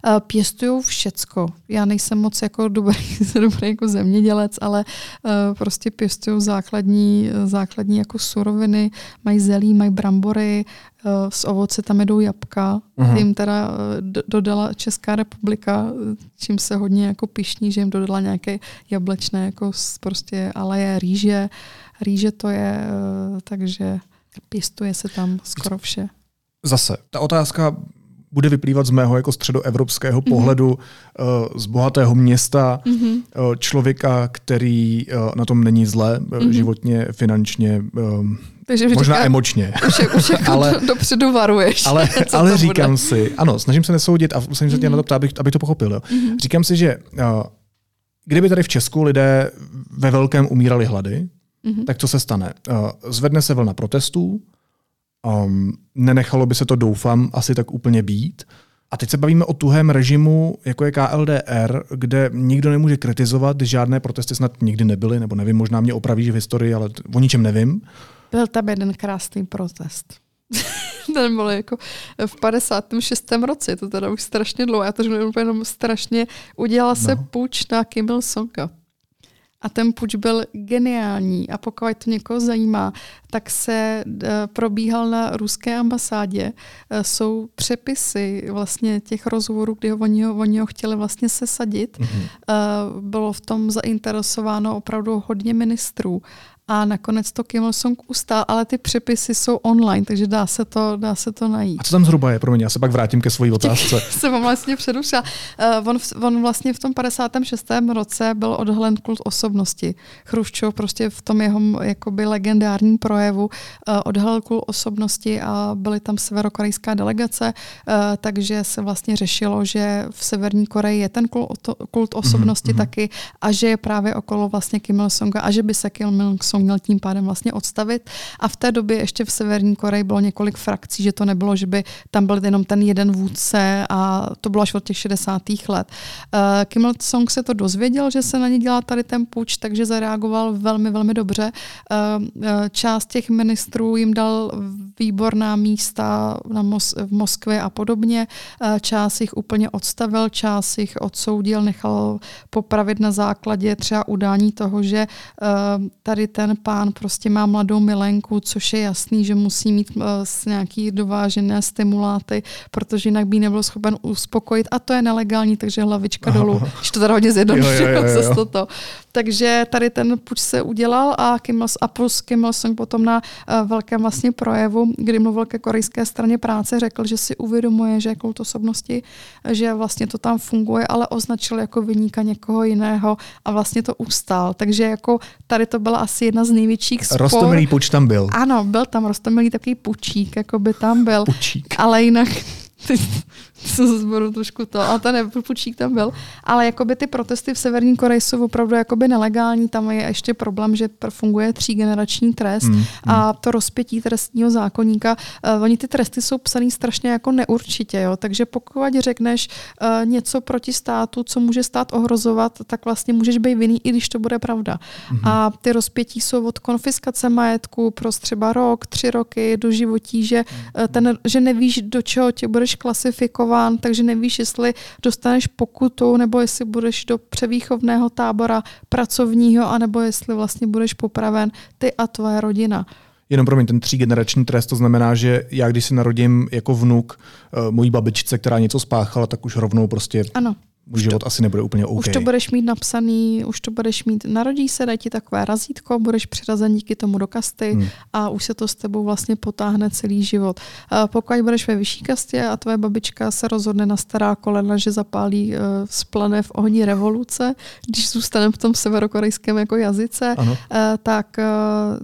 Eh, pěstují všecko. Já nejsem moc jako dobrý, [laughs] dobrý jako zemědělec, ale uh, prostě pěstují základní, základní jako suroviny, mají zelí, mají brambory, uh, z ovoce tam jedou jabka. Uh-huh. Jim teda dodala Česká republika, čím se hodně jako pišní, že jim dodala nějaké jablečné, jako prostě, ale je rýže. Rýže to je, takže pěstuje se tam skoro vše. Zase, ta otázka bude vyplývat z mého jako středoevropského mm-hmm. pohledu uh, z bohatého města, mm-hmm. člověka, který uh, na tom není zle, mm-hmm. životně, finančně, Takže možná říká, emočně. Už, je, už jako [laughs] ale, dopředu varuješ. Ale, [laughs] ale říkám bude. si, ano, snažím se nesoudit a snažím se mm-hmm. tě na to ptát, abych, abych to pochopil. Jo. Mm-hmm. Říkám si, že uh, kdyby tady v Česku lidé ve velkém umírali hlady, mm-hmm. tak co se stane? Uh, zvedne se vlna protestů, Um, nenechalo by se to, doufám, asi tak úplně být. A teď se bavíme o tuhém režimu, jako je KLDR, kde nikdo nemůže kritizovat, žádné protesty snad nikdy nebyly, nebo nevím, možná mě opravíš v historii, ale o ničem nevím. Byl tam jeden krásný protest. [laughs] Ten byl jako v 56. roce, to teda už strašně dlouho. Já to jenom strašně. Udělal se no. půjč na Kim Il-sunga. A ten puč byl geniální a pokud to někoho zajímá, tak se probíhal na ruské ambasádě. Jsou přepisy vlastně těch rozhovorů, kdy oni ho, oni ho chtěli vlastně sesadit. Mm-hmm. Bylo v tom zainteresováno opravdu hodně ministrů a nakonec to Kim Il-sung ustál, ale ty přepisy jsou online, takže dá se to, dá se to najít. A co tam zhruba je? Pro mě, já se pak vrátím ke své otázce. [laughs] se vám vlastně předušila. Uh, on, on vlastně v tom 56. roce byl odhalen kult osobnosti. Chruščov prostě v tom jeho jakoby legendárním projevu uh, odhalil kult osobnosti a byly tam severokorejská delegace, uh, takže se vlastně řešilo, že v Severní Koreji je ten kult, kult osobnosti mm-hmm. taky a že je právě okolo vlastně Kim Il-sunga a že by se Kim Il-sung Samsung měl tím pádem vlastně odstavit. A v té době ještě v Severní Koreji bylo několik frakcí, že to nebylo, že by tam byl jenom ten jeden vůdce a to bylo až od těch 60. let. Eh, Kim Il-sung se to dozvěděl, že se na ně dělá tady ten půjč, takže zareagoval velmi, velmi dobře. Eh, část těch ministrů jim dal výborná místa na Mos- v Moskvě a podobně. Část jich úplně odstavil, část jich odsoudil, nechal popravit na základě třeba udání toho, že tady ten ten pán prostě má mladou milenku, což je jasný, že musí mít uh, nějaký dovážené stimuláty, protože jinak by nebyl schopen uspokojit a to je nelegální, takže hlavička Aha. dolů. Když to teda hodně zjednodušuje, [laughs] zase toto. Takže tady ten puč se udělal a, Kim, a plus Kim Il-sung potom na uh, velkém vlastně projevu, kdy mluvil ke korejské straně práce, řekl, že si uvědomuje, že je kult osobnosti, že vlastně to tam funguje, ale označil jako vyníka někoho jiného a vlastně to ustál. Takže jako tady to byla asi jedna z největších spor. Rostomilý puč tam byl. Ano, byl tam rostomilý takový pučík, jako by tam byl. Pučík. Ale jinak jsem se zboru trošku to, a ten pučík tam byl. Ale jakoby ty protesty v Severní Koreji jsou opravdu jakoby nelegální, tam je ještě problém, že funguje třígenerační trest mm, a hmm. to rozpětí trestního zákonníka, uh, oni ty tresty jsou psaný strašně jako neurčitě, jo? takže pokud řekneš uh, něco proti státu, co může stát ohrozovat, tak vlastně můžeš být vinný, i když to bude pravda. Mm. A ty rozpětí jsou od konfiskace majetku pro třeba rok, tři roky do životí, že, uh, ten, že nevíš, do čeho tě budeš klasifikovat kontrolován, takže nevíš, jestli dostaneš pokutu, nebo jestli budeš do převýchovného tábora pracovního, anebo jestli vlastně budeš popraven ty a tvoje rodina. Jenom pro mě ten třígenerační trest, to znamená, že já když si narodím jako vnuk uh, mojí babičce, která něco spáchala, tak už rovnou prostě ano můj život to, asi nebude úplně OK. Už to budeš mít napsaný, už to budeš mít, narodí se, dají ti takové razítko, budeš přiřazen díky tomu do kasty hmm. a už se to s tebou vlastně potáhne celý život. A pokud budeš ve vyšší kastě a tvoje babička se rozhodne na stará kolena, že zapálí uh, splane v ohni revoluce, když zůstaneme v tom severokorejském jako jazyce, uh, tak uh,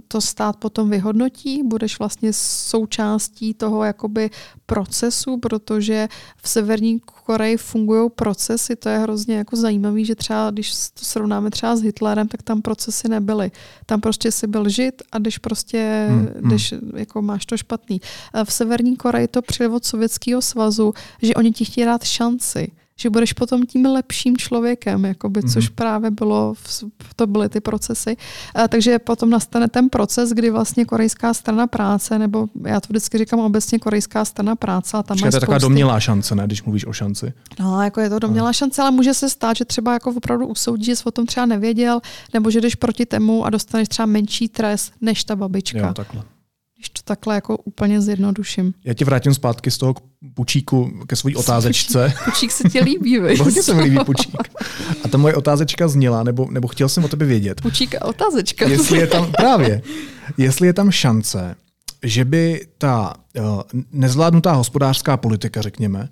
to stát potom vyhodnotí, budeš vlastně součástí toho jakoby procesu, protože v severní Koreji fungují procesy, to je hrozně jako zajímavé, že třeba, když to srovnáme třeba s Hitlerem, tak tam procesy nebyly. Tam prostě si byl žid a když prostě, hmm, hmm. když jako máš to špatný. V Severní Koreji to přijde od Sovětského svazu, že oni ti chtějí dát šanci že budeš potom tím lepším člověkem, jakoby, mm-hmm. což právě bylo, to byly ty procesy. A, takže potom nastane ten proces, kdy vlastně korejská strana práce, nebo já to vždycky říkám obecně korejská strana práce. A tam Počkej, to je taková domnělá šance, ne, když mluvíš o šanci. No, jako je to domnělá šance, ale může se stát, že třeba jako opravdu usoudí, že jsi o tom třeba nevěděl, nebo že jdeš proti tému a dostaneš třeba menší trest než ta babička. Jo, takhle když to takhle jako úplně zjednoduším. Já tě vrátím zpátky z toho pučíku ke své otázečce. Pučík se ti líbí, víš? [laughs] Hodně se mi líbí pučík. A ta moje otázečka zněla, nebo, nebo chtěl jsem o tebe vědět. Pučík a otázečka. Jestli je tam, [laughs] právě, jestli je tam šance, že by ta uh, nezvládnutá hospodářská politika, řekněme,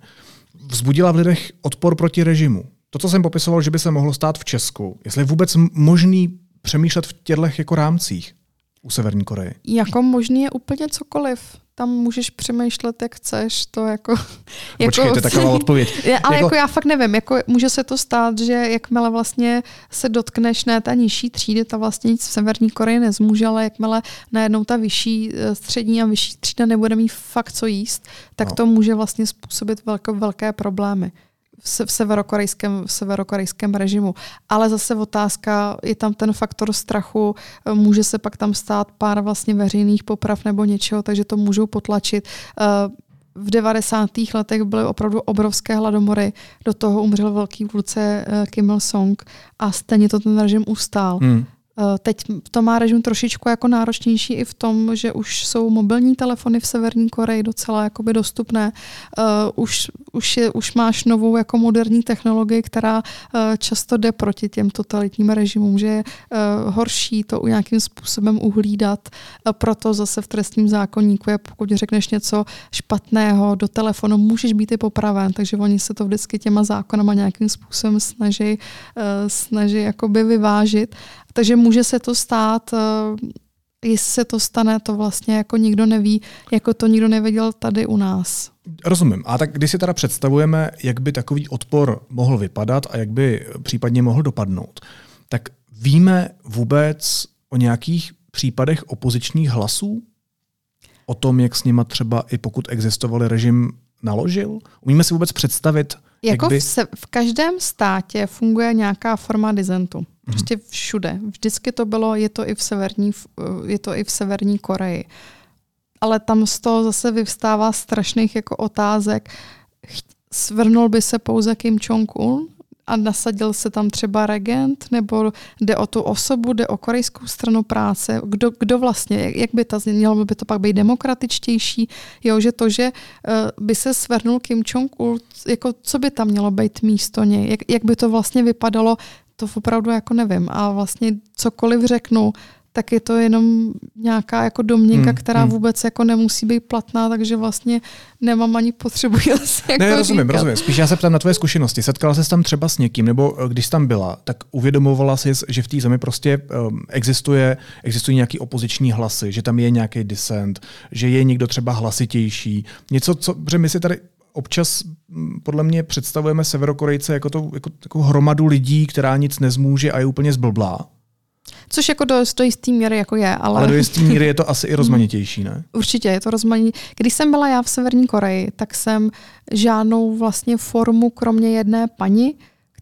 vzbudila v lidech odpor proti režimu. To, co jsem popisoval, že by se mohlo stát v Česku, jestli je vůbec možný přemýšlet v těchto jako rámcích u Severní Koreje? Jako možný je úplně cokoliv. Tam můžeš přemýšlet, jak chceš, to jako... Počkej, jako, to je taková odpověď. [laughs] ale jako, jako já fakt nevím, jako může se to stát, že jakmile vlastně se dotkneš ne ta nižší třídy, ta vlastně nic v Severní Koreji nezmůže, ale jakmile najednou ta vyšší eh, střední a vyšší třída nebude mít fakt co jíst, tak no. to může vlastně způsobit velké, velké problémy v severokorejském, v severokorejském režimu. Ale zase otázka, je tam ten faktor strachu, může se pak tam stát pár vlastně veřejných poprav nebo něčeho, takže to můžou potlačit. Eh, v 90. letech byly opravdu obrovské hladomory, do toho umřel velký vůdce eh, Kim Il-sung a stejně to ten režim ustál. Hmm. Eh, teď to má režim trošičku jako náročnější i v tom, že už jsou mobilní telefony v Severní Koreji docela jakoby dostupné. Uh, už, už, je, už máš novou jako moderní technologii, která uh, často jde proti těm totalitním režimům, že je horší to nějakým způsobem uhlídat. Uh, proto zase v trestním zákonníku je, pokud řekneš něco špatného do telefonu, můžeš být i popraven, takže oni se to vždycky těma zákonama nějakým způsobem snaží, snaží jakoby vyvážit. Takže může se to stát, eh, jestli se to stane, to vlastně jako nikdo neví, jako to nikdo nevěděl tady u nás. Rozumím. A tak když si teda představujeme, jak by takový odpor mohl vypadat a jak by případně mohl dopadnout, tak víme vůbec o nějakých případech opozičních hlasů? O tom, jak s nima třeba i pokud existoval režim naložil? Umíme si vůbec představit, jako jak by... v, se, v každém státě funguje nějaká forma dizentu. Prostě všude. Vždycky to bylo, je to i v severní, je to i v severní Koreji. Ale tam z toho zase vyvstává strašných jako otázek. Svrnul by se pouze Kim Jong-un a nasadil se tam třeba regent, nebo jde o tu osobu, jde o korejskou stranu práce, kdo, kdo vlastně, jak by to mělo by to pak být demokratičtější, jo, že to, že uh, by se svrnul Kim Jong-un, jako co by tam mělo být místo něj, jak, jak by to vlastně vypadalo to opravdu jako nevím. A vlastně cokoliv řeknu, tak je to jenom nějaká jako domněnka, hmm, která hmm. vůbec jako nemusí být platná, takže vlastně nemám ani potřebu se jako Ne, rozumím, říkat. rozumím. Spíš já se ptám na tvoje zkušenosti. Setkala se tam třeba s někým, nebo eh, když jsi tam byla, tak uvědomovala jsi, že v té zemi prostě um, existuje, existují nějaký opoziční hlasy, že tam je nějaký dissent, že je někdo třeba hlasitější. Něco, co, že my si tady občas mm, podle mě představujeme Severokorejce jako, to, jako, jako hromadu lidí, která nic nezmůže a je úplně zblblá. Což jako do, do jistý míry jako je, ale... Ale do jistý míry je to [laughs] asi i rozmanitější, ne? Určitě, je to rozmanitě. Když jsem byla já v Severní Koreji, tak jsem žádnou vlastně formu, kromě jedné paní,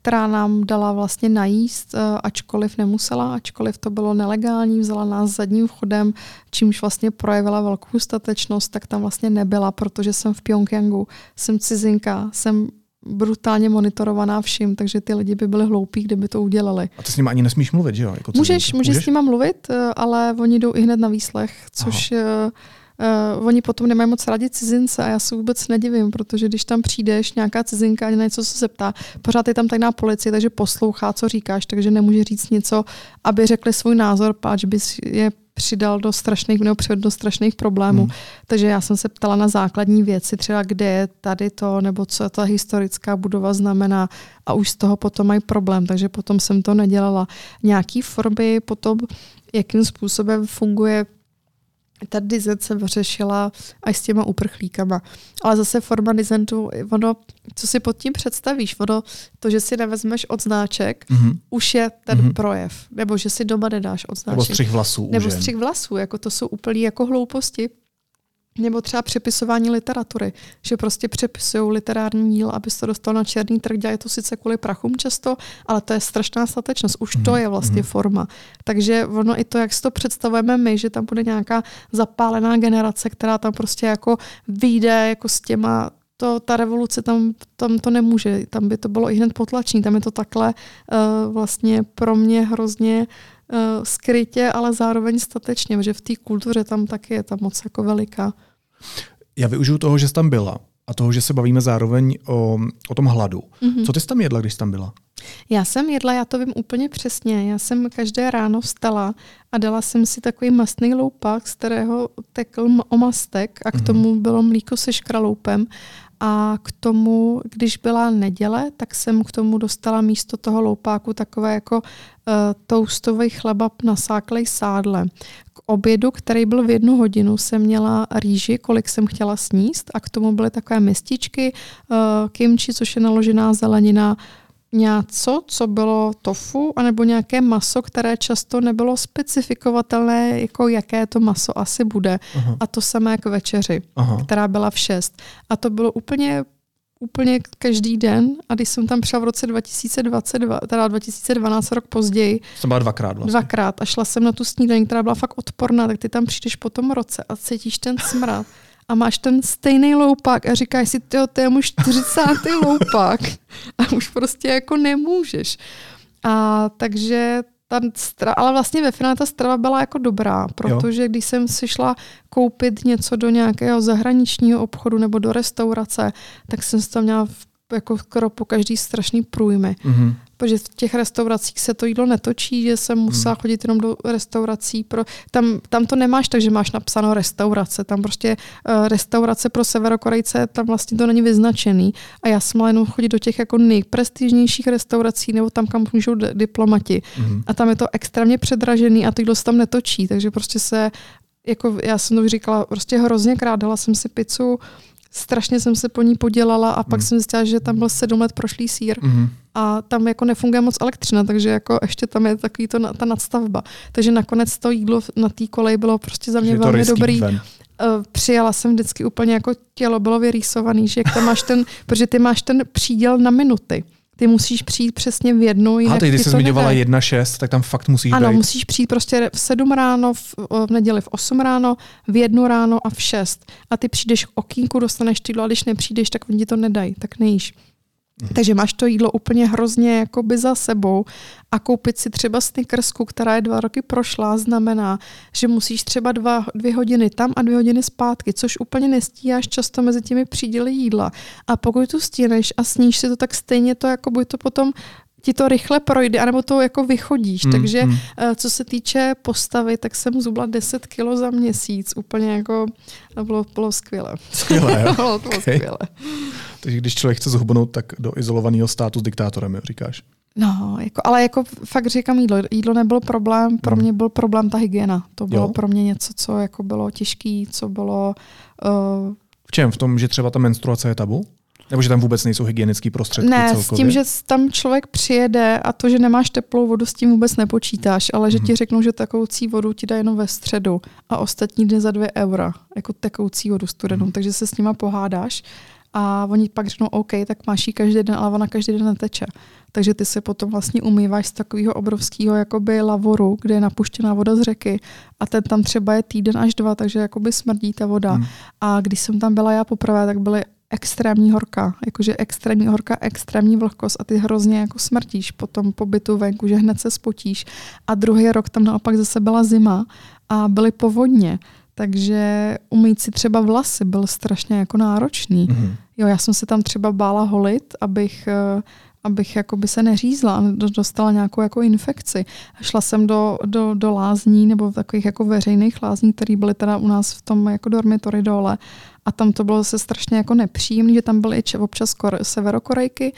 která nám dala vlastně najíst, eh, ačkoliv nemusela, ačkoliv to bylo nelegální, vzala nás zadním vchodem, čímž vlastně projevila velkou statečnost, tak tam vlastně nebyla, protože jsem v Pyongyangu, jsem cizinka, jsem brutálně monitorovaná vším, takže ty lidi by byli hloupí, kdyby to udělali. A ty s nimi ani nesmíš mluvit, že jo? Jako můžeš, můžeš, můžeš s nimi mluvit, eh, ale oni jdou i hned na výslech, což Aha. Uh, oni potom nemají moc rádi cizince a já se vůbec nedivím, protože když tam přijdeš, nějaká cizinka a na něco se zeptá, pořád je tam tajná policie, takže poslouchá, co říkáš, takže nemůže říct něco, aby řekli svůj názor, páč bys je přidal do strašných, nebo přivedl do strašných problémů. Hmm. Takže já jsem se ptala na základní věci, třeba kde je tady to, nebo co ta historická budova znamená a už z toho potom mají problém, takže potom jsem to nedělala. Nějaký formy potom, jakým způsobem funguje ta dizent se vyřešila až s těma uprchlíkama. Ale zase forma dizentu, ono, co si pod tím představíš, ono, to, že si nevezmeš odznáček, mm-hmm. už je ten mm-hmm. projev. Nebo že si doma nedáš odznáček. Nebo střih vlasů. Nebo střih vlasů, jako to jsou úplně jako hlouposti. Nebo třeba přepisování literatury, že prostě přepisují literární díl, aby se to dostal na černý trh. Dělají to sice kvůli prachům často, ale to je strašná statečnost. Už to mhm, je vlastně mm. forma. Takže ono i to, jak si to představujeme my, že tam bude nějaká zapálená generace, která tam prostě jako vyjde jako s těma to, ta revoluce tam, tam to nemůže, tam by to bylo i hned potlačení, tam je to takhle uh, vlastně pro mě hrozně uh, skrytě, ale zároveň statečně, že v té kultuře tam taky je ta moc jako veliká. Já využiju toho, že jsi tam byla a toho, že se bavíme zároveň o, o tom hladu. Mm-hmm. Co ty jsi tam jedla, když jsi tam byla? Já jsem jedla, já to vím úplně přesně. Já jsem každé ráno vstala a dala jsem si takový mastný loupak, z kterého tekl omastek a k mhm. tomu bylo mlíko se škraloupem. A k tomu, když byla neděle, tak jsem k tomu dostala místo toho loupáku takové jako uh, toastový chleba nasáklej sádle. K obědu, který byl v jednu hodinu, jsem měla rýži, kolik jsem chtěla sníst a k tomu byly takové mističky, uh, kimči, což je naložená zelenina, něco, co bylo tofu, anebo nějaké maso, které často nebylo specifikovatelné, jako jaké to maso asi bude. Aha. A to samé k večeři, Aha. která byla v šest. A to bylo úplně úplně každý den a když jsem tam přišla v roce 2022, teda 2012, rok později. Jsem byla dvakrát vlastně. Dvakrát a šla jsem na tu snídaní, která byla fakt odporná, tak ty tam přijdeš po tom roce a cítíš ten smrad a máš ten stejný loupák a říkáš si, tyjo, to je můj 40. loupák [laughs] a už prostě jako nemůžeš. A takže ta strava, ale vlastně ve finále ta strava byla jako dobrá, protože jo. když jsem si šla koupit něco do nějakého zahraničního obchodu nebo do restaurace, tak jsem si tam měla jako skoro po každý strašný průjmy. Mm-hmm protože v těch restauracích se to jídlo netočí, že jsem musela hmm. chodit jenom do restaurací. Pro, tam, tam to nemáš tak, že máš napsáno restaurace. Tam prostě uh, restaurace pro severokorejce, tam vlastně to není vyznačený. A já jsem měla jenom chodit do těch jako nejprestižnějších restaurací nebo tam, kam můžou diplomati. Hmm. A tam je to extrémně předražený a to jídlo se tam netočí. Takže prostě se jako já jsem to říkala, prostě hrozně krát dala jsem si pizzu, strašně jsem se po ní podělala a pak mm. jsem zjistila, že tam byl sedm let prošlý sír mm. a tam jako nefunguje moc elektřina, takže jako ještě tam je takový to, ta nadstavba. Takže nakonec to jídlo na té koleji bylo prostě za mě že velmi dobrý. Ven. Uh, přijala jsem vždycky úplně jako tělo bylo vyrýsovaný, že jak tam máš ten, protože ty máš ten příděl na minuty ty musíš přijít přesně v jednu. Jinak a ty, když jsi zmiňovala 1.6, tak tam fakt musíš Ano, být. musíš přijít prostě v 7 ráno, v, v neděli v 8 ráno, v jednu ráno a v 6. A ty přijdeš k okýnku, dostaneš jídlo a když nepřijdeš, tak oni ti to nedají, tak nejíš. Mhm. Takže máš to jídlo úplně hrozně jakoby za sebou a koupit si třeba snickersku, která je dva roky prošla, znamená, že musíš třeba dva, dvě hodiny tam a dvě hodiny zpátky, což úplně nestíháš často mezi těmi příděly jídla. A pokud tu stíneš a sníš si to, tak stejně to jako by to potom ti to rychle projde, anebo to jako vychodíš. Mm, Takže mm. co se týče postavy, tak jsem zubla 10 kilo za měsíc. Úplně jako, bylo, bylo skvělé. Skvělé, jo? [laughs] bylo, bylo okay. skvělé. Takže když člověk chce zhubnout, tak do izolovaného státu s diktátorem, říkáš? No, jako, ale jako fakt říkám jídlo. Jídlo nebyl problém, pro mm. mě byl problém ta hygiena. To bylo jo. pro mě něco, co jako bylo těžké, co bylo... Uh, v čem? V tom, že třeba ta menstruace je tabu? Nebo že tam vůbec nejsou hygienické prostředky Ne, celkově? s tím, že tam člověk přijede a to, že nemáš teplou vodu, s tím vůbec nepočítáš, ale že mm. ti mhm. řeknou, že takoucí vodu ti dá jenom ve středu a ostatní dny za dvě eura, jako tekoucí vodu studenou, mm. takže se s nima pohádáš a oni pak řeknou, OK, tak máš ji každý den, ale ona každý den neteče. Takže ty se potom vlastně umýváš z takového obrovského jakoby lavoru, kde je napuštěná voda z řeky a ten tam třeba je týden až dva, takže jakoby smrdí ta voda. Mm. A když jsem tam byla já poprvé, tak byly extrémní horka, jakože extrémní horka, extrémní vlhkost a ty hrozně jako smrtíš po tom pobytu venku, že hned se spotíš. A druhý rok tam naopak zase byla zima a byly povodně, takže umýt si třeba vlasy byl strašně jako náročný. Mm-hmm. Jo, já jsem se tam třeba bála holit, abych eh, abych jakoby se neřízla a dostala nějakou jako infekci. Šla jsem do, do, do lázní nebo takových jako veřejných lázní, které byly teda u nás v tom jako dormitory dole a tam to bylo zase strašně jako nepříjemné, že tam byly občas kore, severokorejky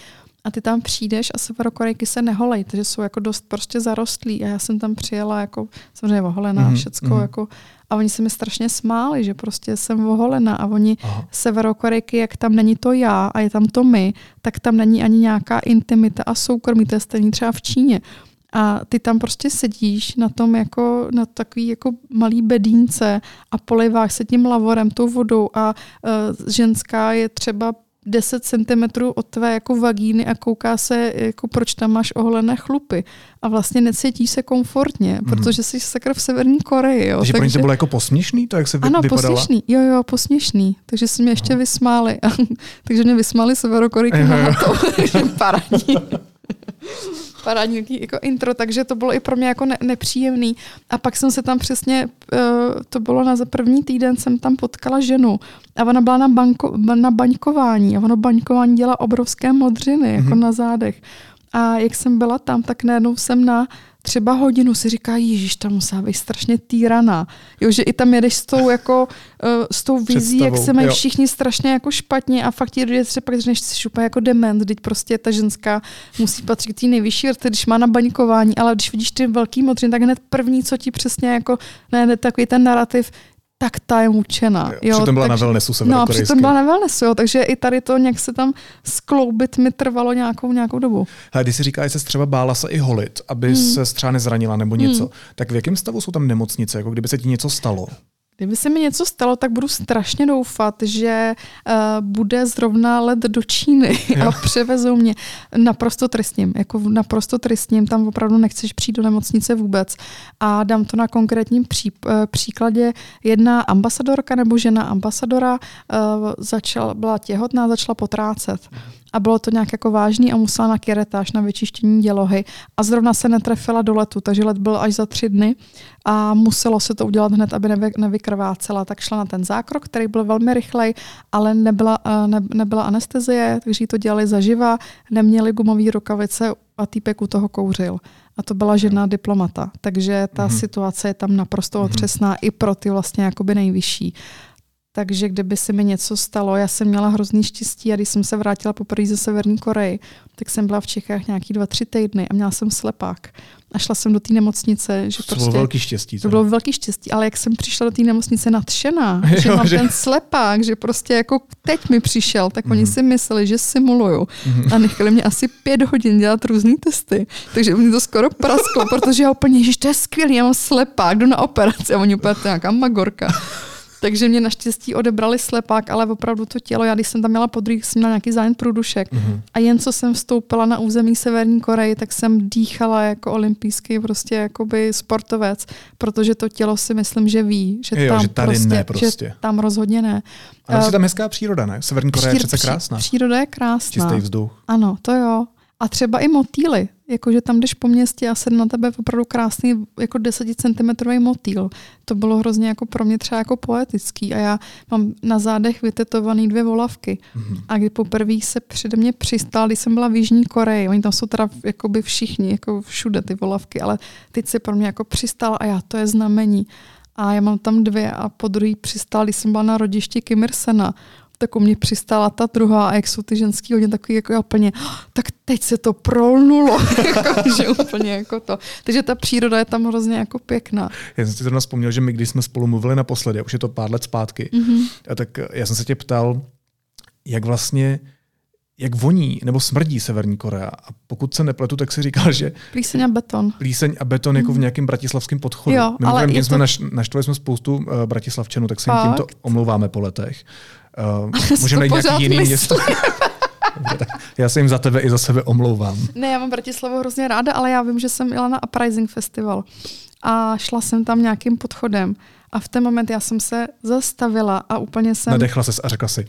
a ty tam přijdeš a severokorejky se neholej, takže jsou jako dost prostě zarostlí a já jsem tam přijela jako samozřejmě oholená, mm-hmm. všecko mm-hmm. jako a oni se mi strašně smáli, že prostě jsem oholena a oni Aha. severokorejky, jak tam není to já a je tam to my, tak tam není ani nějaká intimita a soukromí, to je stejný třeba v Číně. A ty tam prostě sedíš na tom jako na takový jako malý bedínce a poliváš se tím lavorem, tou vodou a uh, ženská je třeba 10 cm od tvé jako vagíny a kouká se, jako proč tam máš oholené chlupy. A vlastně necítí se komfortně, mm. protože jsi sakra v Severní Koreji. Jo. Takže, takže pro ně to bylo jako posměšný, to jak se ano, vypadala? Ano, posměšný, jo, jo, posměšný. Takže si mě ještě Aha. vysmáli. [laughs] takže mě vysmáli Severokorejky na to. [laughs] Parádní. [laughs] parádní jako intro, takže to bylo i pro mě jako ne, nepříjemný. A pak jsem se tam přesně, uh, to bylo na první týden, jsem tam potkala ženu a ona byla na, banko, na baňkování a ono baňkování dělá obrovské modřiny, jako mm-hmm. na zádech. A jak jsem byla tam, tak najednou jsem na třeba hodinu si říká, Ježíš, tam musela být strašně týraná. Jo, že i tam jedeš s tou, jako, uh, s tou vizí, jak se mají jo. všichni strašně jako špatně a fakt ti lidé třeba řekneš, jsi úplně jako dement, teď prostě ta ženská musí patřit k té nejvyšší vrtě, když má na baňkování, ale když vidíš ty velký modřiny, tak hned první, co ti přesně jako, ne, takový ten narrativ, tak ta je mučena. Jo, přitom byla takže, na wellnessu No, přitom byla na wellnessu, jo, takže i tady to nějak se tam skloubit mi trvalo nějakou, nějakou dobu. A když si říká, že se třeba bála se i holit, aby hmm. se třeba nezranila nebo něco, hmm. tak v jakém stavu jsou tam nemocnice, jako kdyby se ti něco stalo? Kdyby se mi něco stalo, tak budu strašně doufat, že uh, bude zrovna let do Číny a převezou mě naprosto tristním. Jako naprosto tristním, tam opravdu nechceš přijít do nemocnice vůbec. A dám to na konkrétním pří, uh, příkladě. Jedna ambasadorka nebo žena ambasadora uh, začala, byla těhotná, začala potrácet. A bylo to nějak jako vážný a musela na kiretáž na vyčištění dělohy a zrovna se netrefila do letu, takže let byl až za tři dny a muselo se to udělat hned, aby nevy, nevykrvácela. Tak šla na ten zákrok, který byl velmi rychlej, ale nebyla, eh, ne, nebyla anestezie, takže to dělali zaživa, neměli gumové rukavice a týpek u toho kouřil. A to byla žena diplomata. Takže ta mm-hmm. situace je tam naprosto mhm. otřesná mm-hmm. i pro ty vlastně jakoby nejvyšší. Takže kdyby se mi něco stalo, já jsem měla hrozný štěstí a když jsem se vrátila poprvé ze Severní Koreji, tak jsem byla v Čechách nějaký dva, tři týdny a měla jsem slepák. A šla jsem do té nemocnice. Že to prostě, bylo velký štěstí. To bylo velký štěstí, ale jak jsem přišla do té nemocnice nadšená, [laughs] jo, že mám že... ten slepák, že prostě jako teď mi přišel, tak mm. oni mhm. si mysleli, že simuluju. Mm. A nechali mě asi pět hodin dělat různé testy. Takže mě to skoro prasklo, protože já úplně, že to je skvělý, já mám slepák, jdu na operaci a oni úplně to nějaká magorka. Takže mě naštěstí odebrali slepák, ale opravdu to tělo, já když jsem tam měla podruhý, jsem měla nějaký zájem průdušek mm-hmm. a jen co jsem vstoupila na území Severní Koreji, tak jsem dýchala jako olympijský prostě jakoby sportovec, protože to tělo si myslím, že ví, že jo, tam že tady prostě, ne prostě. Že tam rozhodně ne. A tam je tam hezká příroda, ne? Severní Korea je přece krásná. Příroda je krásná. Čistý vzduch. Ano, to jo. A třeba i motýly, jakože tam jdeš po městě a sedne na tebe opravdu krásný jako 10 cm motýl. To bylo hrozně jako pro mě třeba jako poetický a já mám na zádech vytetovaný dvě volavky. Mm-hmm. A kdy poprvé se přede mě přistál, když jsem byla v Jižní Koreji, oni tam jsou teda jakoby všichni, jako všude ty volavky, ale teď se pro mě jako přistál a já, to je znamení. A já mám tam dvě a po druhý přistál, když jsem byla na rodišti Kim Ir-sena tak u mě přistála ta druhá a jak jsou ty ženský hodně takový jako úplně, tak teď se to prolnulo, [laughs] jako, že úplně jako to. Takže ta příroda je tam hrozně jako pěkná. Já jsem si zrovna vzpomněl, že my když jsme spolu mluvili naposledy, už je to pár let zpátky, mm-hmm. a tak já jsem se tě ptal, jak vlastně jak voní nebo smrdí Severní Korea. A pokud se nepletu, tak si říkal, že... Plíseň a beton. Plíseň a beton jako v mhm. nějakém bratislavském podchodu. Jo, Mimochodem, ale jsme to... naš, naštvali jsme spoustu uh, bratislavčanů, tak se jim tímto omlouváme po letech. [laughs] Uh, můžeme najít nějaký jiný město. [laughs] já se jim za tebe i za sebe omlouvám. Ne, já mám Bratislavu hrozně ráda, ale já vím, že jsem jela na Uprising Festival a šla jsem tam nějakým podchodem a v ten moment já jsem se zastavila a úplně jsem... Nadechla se a řekla si,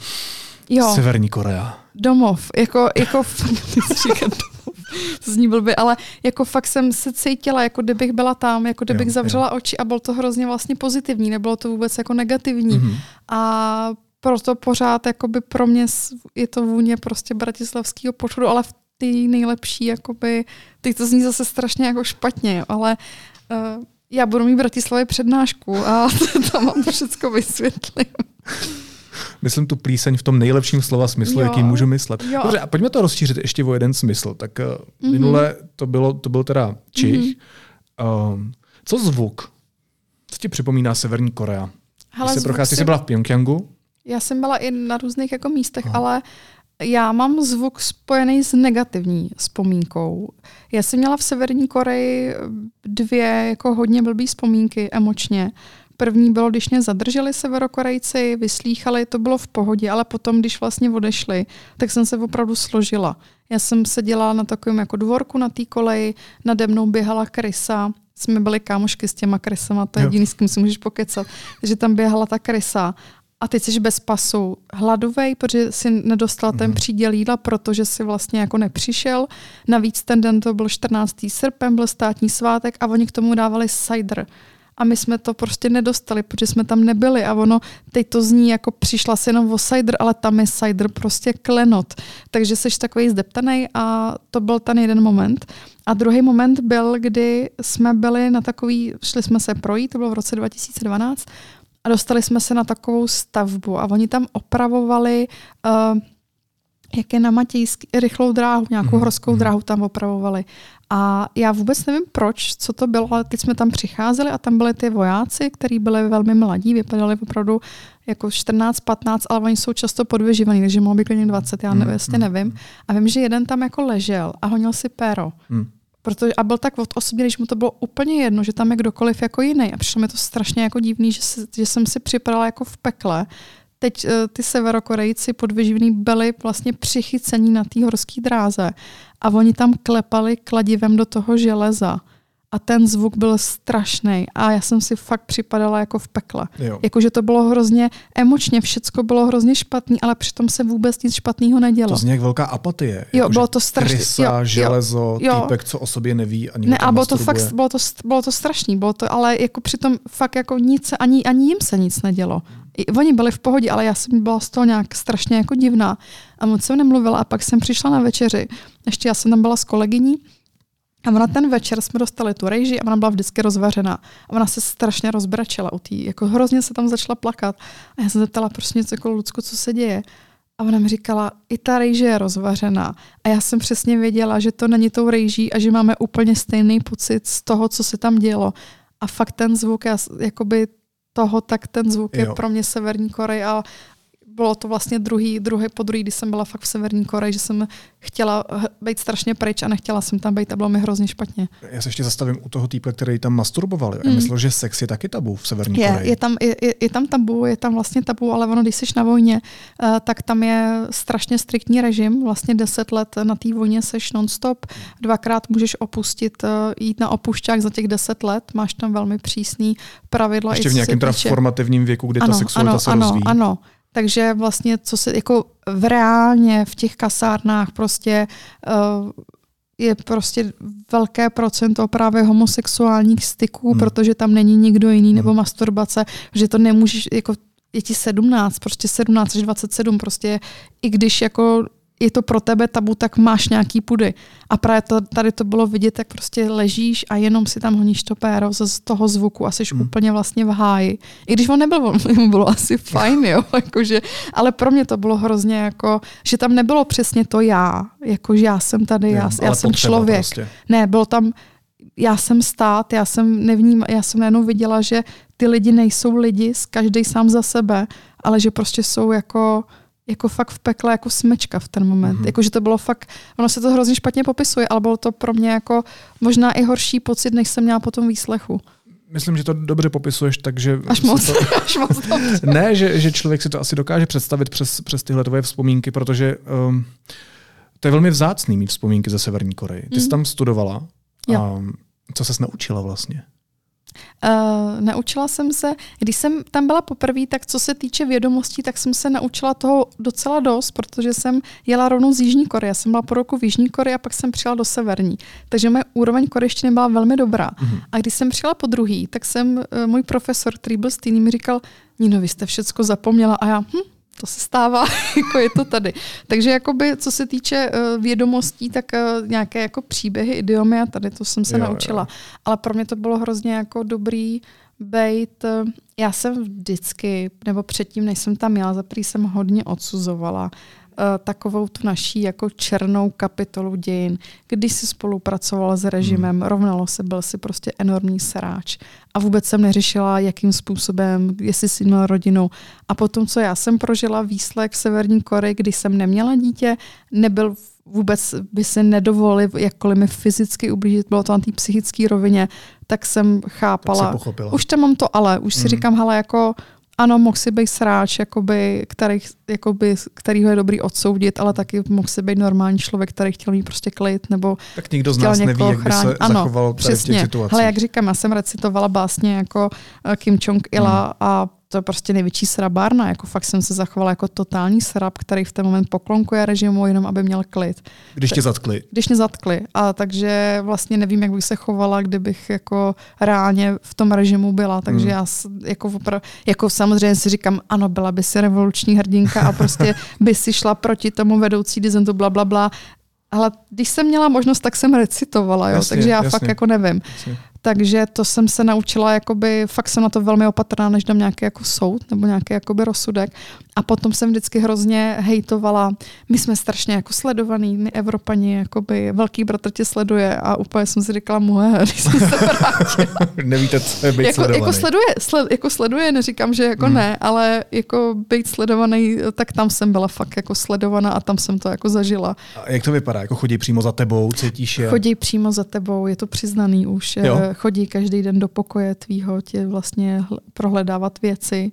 jo, Severní Korea. Domov, jako, jako [laughs] to zní blbě, ale jako fakt jsem se cítila, jako kdybych byla tam, jako kdybych jo, zavřela jo. oči a bylo to hrozně vlastně pozitivní, nebylo to vůbec jako negativní. Mm-hmm. A proto pořád jakoby pro mě je to vůně prostě bratislavského pochodu, ale v ty nejlepší, jakoby, teď to zní zase strašně jako špatně, ale uh, já budu mít Bratislavě přednášku a [laughs] tam vám všechno vysvětlím. Myslím tu plíseň v tom nejlepším slova smyslu, jo. jaký můžu myslet. Jo. Dobře, a pojďme to rozšířit ještě o jeden smysl. Tak mm-hmm. minule to bylo, to byl teda Čich. Mm-hmm. Um, co zvuk? Co ti připomíná Severní Korea? Hele, jsi, prochází, jsi byla v Pyongyangu? Já jsem byla i na různých jako místech, Aha. ale já mám zvuk spojený s negativní vzpomínkou. Já jsem měla v Severní Koreji dvě jako hodně blbý vzpomínky emočně. První bylo, když mě zadrželi severokorejci, vyslýchali, to bylo v pohodě, ale potom, když vlastně odešli, tak jsem se opravdu složila. Já jsem seděla na takovém jako dvorku na té koleji, nade mnou běhala krysa, jsme byli kámošky s těma krysama, to je jediný, s kým si můžeš pokecat. Takže tam běhala ta krysa a teď jsi bez pasu hladovej, protože si nedostal ten mhm. příděl jídla, protože si vlastně jako nepřišel. Navíc ten den to byl 14. srpen, byl státní svátek a oni k tomu dávali cider. A my jsme to prostě nedostali, protože jsme tam nebyli. A ono, teď to zní jako přišla si jenom o cider, ale tam je cider prostě klenot. Takže jsi takový zdeptaný a to byl ten jeden moment. A druhý moment byl, kdy jsme byli na takový, šli jsme se projít, to bylo v roce 2012, a dostali jsme se na takovou stavbu a oni tam opravovali uh, jak je na Matějský, rychlou dráhu, nějakou mm. horskou mm. dráhu tam opravovali. A já vůbec nevím proč, co to bylo, ale teď jsme tam přicházeli a tam byli ty vojáci, kteří byli velmi mladí, vypadali opravdu jako 14-15, ale oni jsou často podvyživaní, takže mohlo být klidně 20, já nevím, mm. nevím. A vím, že jeden tam jako ležel a honil si péro. Mm. Protože, a byl tak od osobně, když mu to bylo úplně jedno, že tam je kdokoliv jako jiný. A přišlo mi to strašně jako divný, že, že jsem si připadala jako v pekle. Teď uh, ty severokorejci podvyživní byli vlastně přichycení na té horské dráze a oni tam klepali kladivem do toho železa. A ten zvuk byl strašný a já jsem si fakt připadala jako v pekle. Jakože to bylo hrozně emočně, všecko bylo hrozně špatný, ale přitom se vůbec nic špatného nedělo. To zní jak velká apatie. Jo, jako, bylo to strašné. Krysa, železo, jo. týpek, co o sobě neví. Ani ne, a bylo to fakt, bylo to, bylo to strašný, bylo to, ale jako přitom fakt jako nic, ani, ani jim se nic nedělo. I, oni byli v pohodě, ale já jsem byla z toho nějak strašně jako divná a moc jsem nemluvila a pak jsem přišla na večeři. Ještě já jsem tam byla s kolegyní a ona ten večer jsme dostali tu rejži a ona byla vždycky rozvařená. A ona se strašně rozbračila u té, jako hrozně se tam začala plakat. A já jsem zeptala prostě něco jako Lucku, co se děje. A ona mi říkala, i ta rejže je rozvařená. A já jsem přesně věděla, že to není tou rejží a že máme úplně stejný pocit z toho, co se tam dělo. A fakt ten zvuk, já, jakoby toho, tak ten zvuk jo. je pro mě Severní Korej a bylo to vlastně druhý, druhý po druhý, když jsem byla fakt v Severní Koreji, že jsem chtěla být strašně pryč a nechtěla jsem tam být a bylo mi hrozně špatně. Já se ještě zastavím u toho týpka, který tam masturboval. Já mm. myslel, že sex je taky tabu v Severní je, Koreji. Je tam, je, je tam tabu, je tam vlastně tabu, ale ono, když jsi na vojně, uh, tak tam je strašně striktní režim. Vlastně deset let na té vojně seš nonstop. Dvakrát můžeš opustit, uh, jít na opušťák za těch deset let. Máš tam velmi přísný pravidla. Ještě v nějakém formativním věku, kdy ano, ta sexualita ano, se ano, rozvíjí. Ano, takže vlastně, co se jako v reálně v těch kasárnách prostě uh, je prostě velké procento právě homosexuálních styků, hmm. protože tam není nikdo jiný, hmm. nebo masturbace, že to nemůžeš, jako je ti 17, prostě 17 až 27, prostě i když jako je to pro tebe tabu, tak máš nějaký pudy. A právě to, tady to bylo vidět, jak prostě ležíš a jenom si tam honíš to péro z toho zvuku a jsi mm. úplně vlastně v háji. I když on nebyl, [laughs] mu bylo asi fajn, jo, [laughs] jakože, ale pro mě to bylo hrozně jako, že tam nebylo přesně to já, jakože já jsem tady, já, já jsem člověk. Prostě. Ne, bylo tam, já jsem stát, já jsem nevním, já jsem jenom viděla, že ty lidi nejsou lidi, každý sám za sebe, ale že prostě jsou jako jako fakt v pekle jako smečka v ten moment. Mm-hmm. Jako, že to bylo fakt, ono se to hrozně špatně popisuje, ale bylo to pro mě jako možná i horší pocit, než jsem měla po tom výslechu. Myslím, že to dobře popisuješ, takže... Až moc, to... [laughs] až moc Ne, že, že člověk si to asi dokáže představit přes, přes tyhle tvoje vzpomínky, protože um, to je velmi vzácný mít vzpomínky ze Severní Koreji. Ty mm. jsi mhm. tam studovala. Jo. A co ses naučila vlastně? Uh, naučila jsem se, když jsem tam byla poprvé, tak co se týče vědomostí, tak jsem se naučila toho docela dost, protože jsem jela rovnou z Jižní Koreje. Jsem byla po roku v Jižní Koreji a pak jsem přijela do Severní. Takže moje úroveň korejštiny byla velmi dobrá. Mm-hmm. A když jsem přijela po druhý, tak jsem, uh, můj profesor, který byl stejný, mi říkal, Nino, vy jste všecko zapomněla. A já, hm, to se stává, [laughs] jako je to tady. Takže jakoby, co se týče uh, vědomostí, tak uh, nějaké jako příběhy, idiomy a tady to jsem se jo, naučila. Jo. Ale pro mě to bylo hrozně jako dobrý bejt. Uh, já jsem vždycky, nebo předtím, než jsem tam jela, za jsem hodně odsuzovala Eh, takovou tu naší jako černou kapitolu dějin, kdy si spolupracovala s režimem, hmm. rovnalo se, byl si prostě enormní sráč. A vůbec jsem neřešila, jakým způsobem, jestli jsi měla rodinu. A potom, co já jsem prožila výslek v Severní Koreji, kdy jsem neměla dítě, nebyl vůbec by se nedovolil jakkoliv mi fyzicky ublížit, bylo to na té psychické rovině, tak jsem chápala. Tak už tam mám to ale, už si mm. říkám, hele, jako ano, mohl si být sráč, jakoby, který, jakoby, kterýho je dobrý odsoudit, ale taky mohl si být normální člověk, který chtěl mít prostě klid, nebo Tak nikdo z nás neví, jak by se ano, zachoval přesně. v těch situacích. Ale jak říkám, já jsem recitovala básně jako eh, Kim Jong-ila hmm. a to je prostě největší srabárna. Jako fakt jsem se zachovala jako totální srab, který v ten moment poklonkuje režimu, jenom aby měl klid. Když tě zatkli. Když mě zatkli. A takže vlastně nevím, jak bych se chovala, kdybych jako reálně v tom režimu byla. Takže hmm. já jako, opra- jako samozřejmě si říkám, ano, byla by si revoluční hrdinka a prostě [laughs] by si šla proti tomu vedoucí dizentu, bla, bla, bla. Ale když jsem měla možnost, tak jsem recitovala, jo? Jasně, takže já jasně. fakt jako nevím. Jasně. Takže to jsem se naučila, jakoby, fakt jsem na to velmi opatrná, než dám nějaký jako soud nebo nějaký jakoby rozsudek. A potom jsem vždycky hrozně hejtovala. My jsme strašně jako sledovaný, my Evropani, jakoby velký bratr tě sleduje a úplně jsem si říkala, moje, [laughs] když jsem se [laughs] Nevíte, co je být jako, sledovaný. Jako sleduje, sled, jako sleduje, neříkám, že jako hmm. ne, ale jako být sledovaný, tak tam jsem byla fakt jako sledovaná a tam jsem to jako zažila. A jak to vypadá? Jako chodí přímo za tebou, cítíš je? Chodí přímo za tebou, je to přiznaný už. Jo? Chodí každý den do pokoje tvýho, tě vlastně prohledávat věci.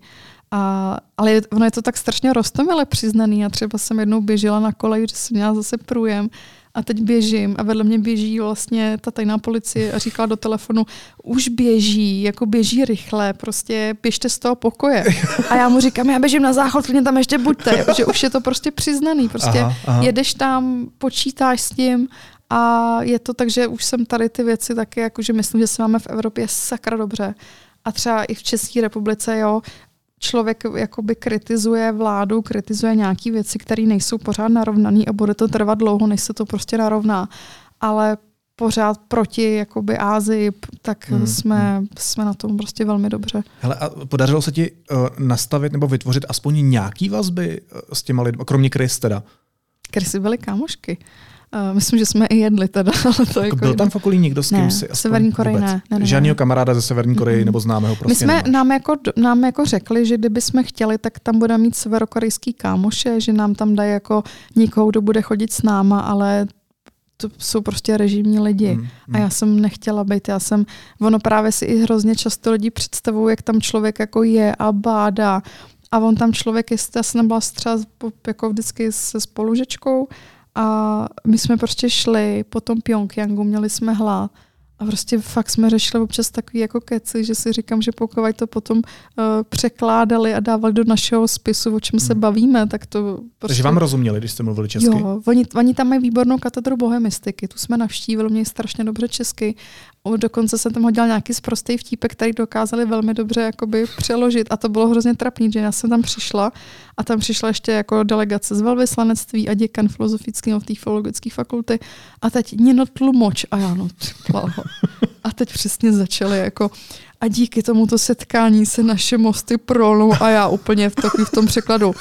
A, ale ono je to tak strašně rostomile přiznaný. A třeba jsem jednou běžela na kolej, že jsem měla zase průjem a teď běžím a vedle mě běží vlastně ta tajná policie a říkala do telefonu, už běží, jako běží rychle, prostě běžte z toho pokoje. A já mu říkám, já běžím na záchod, klidně tam ještě buďte, že už je to prostě přiznaný, prostě aha, aha. jedeš tam, počítáš s tím a je to tak, že už jsem tady ty věci taky, jakože myslím, že se máme v Evropě sakra dobře. A třeba i v České republice, jo, člověk jakoby kritizuje vládu, kritizuje nějaké věci, které nejsou pořád narovnané a bude to trvat dlouho, než se to prostě narovná. Ale pořád proti jakoby Ázii, tak hmm, jsme, hmm. jsme na tom prostě velmi dobře. Hele, a podařilo se ti uh, nastavit nebo vytvořit aspoň nějaký vazby uh, s těma lidmi, kromě Chris teda? Krysy byly kámošky. Uh, myslím, že jsme i jedli teda. [laughs] Ale to jako byl tam v okolí někdo s kým ne, si Severní Koreji ne, ne, ne. Žádného kamaráda ze Severní Koreji mm. nebo známého prostě My jsme nám jako, nám jako řekli, že kdyby jsme chtěli, tak tam bude mít severokorejský kámoše, že nám tam dají jako někoho, kdo bude chodit s náma, ale to jsou prostě režimní lidi. Mm, mm. A já jsem nechtěla být. Já jsem, ono právě si i hrozně často lidi představují, jak tam člověk jako je a bádá. A on tam člověk, jestli já jsem nebyla třeba jako vždycky se spolužečkou, a my jsme prostě šli po tom Pyongyangu, měli jsme hlad a prostě fakt jsme řešili občas takový jako keci, že si říkám, že pokud to potom uh, překládali a dávali do našeho spisu, o čem se hmm. bavíme, tak to prostě... Takže vám rozuměli, když jste mluvili česky? Jo, oni, oni tam mají výbornou katedru bohemistiky, tu jsme navštívili, měli strašně dobře česky. Dokonce jsem tam hodila nějaký zprostý vtípek, který dokázali velmi dobře jakoby přeložit a to bylo hrozně trapný, že já jsem tam přišla a tam přišla ještě jako delegace z velvyslanectví a děkan filozofického té filologické fakulty a teď Nino Tlumoč a já no, A teď přesně začaly jako a díky tomuto setkání se naše mosty prolnou a já úplně v, v tom překladu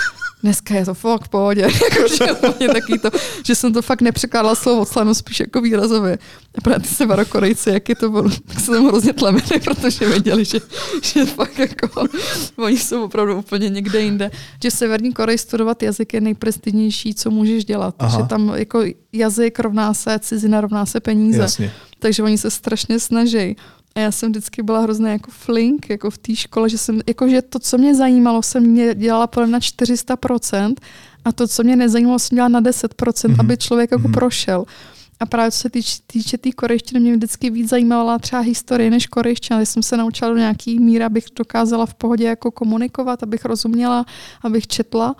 dneska je to fakt v pohodě. [laughs] Jakože taky to, že jsem to fakt nepřekládala slovo slano spíš jako výrazově. A právě ty severokorejci, jak je to bylo, tak se tam hrozně tlemili, protože věděli, že, že fakt jako oni jsou opravdu úplně někde jinde. Že Severní Korej studovat jazyk je nejprestižnější, co můžeš dělat. Aha. Že tam jako jazyk rovná se, cizina rovná se peníze. Jasně. Takže oni se strašně snaží. A já jsem vždycky byla hrozně jako flink jako v té škole, že jsem, jako že to, co mě zajímalo, jsem mě dělala podle na 400% a to, co mě nezajímalo, jsem dělala na 10%, mm-hmm. aby člověk jako mm-hmm. prošel. A právě co se týče, týče té tý korejštiny, mě vždycky víc zajímala třeba historie než korejština. Když jsem se naučila do nějaký míry, abych dokázala v pohodě jako komunikovat, abych rozuměla, abych četla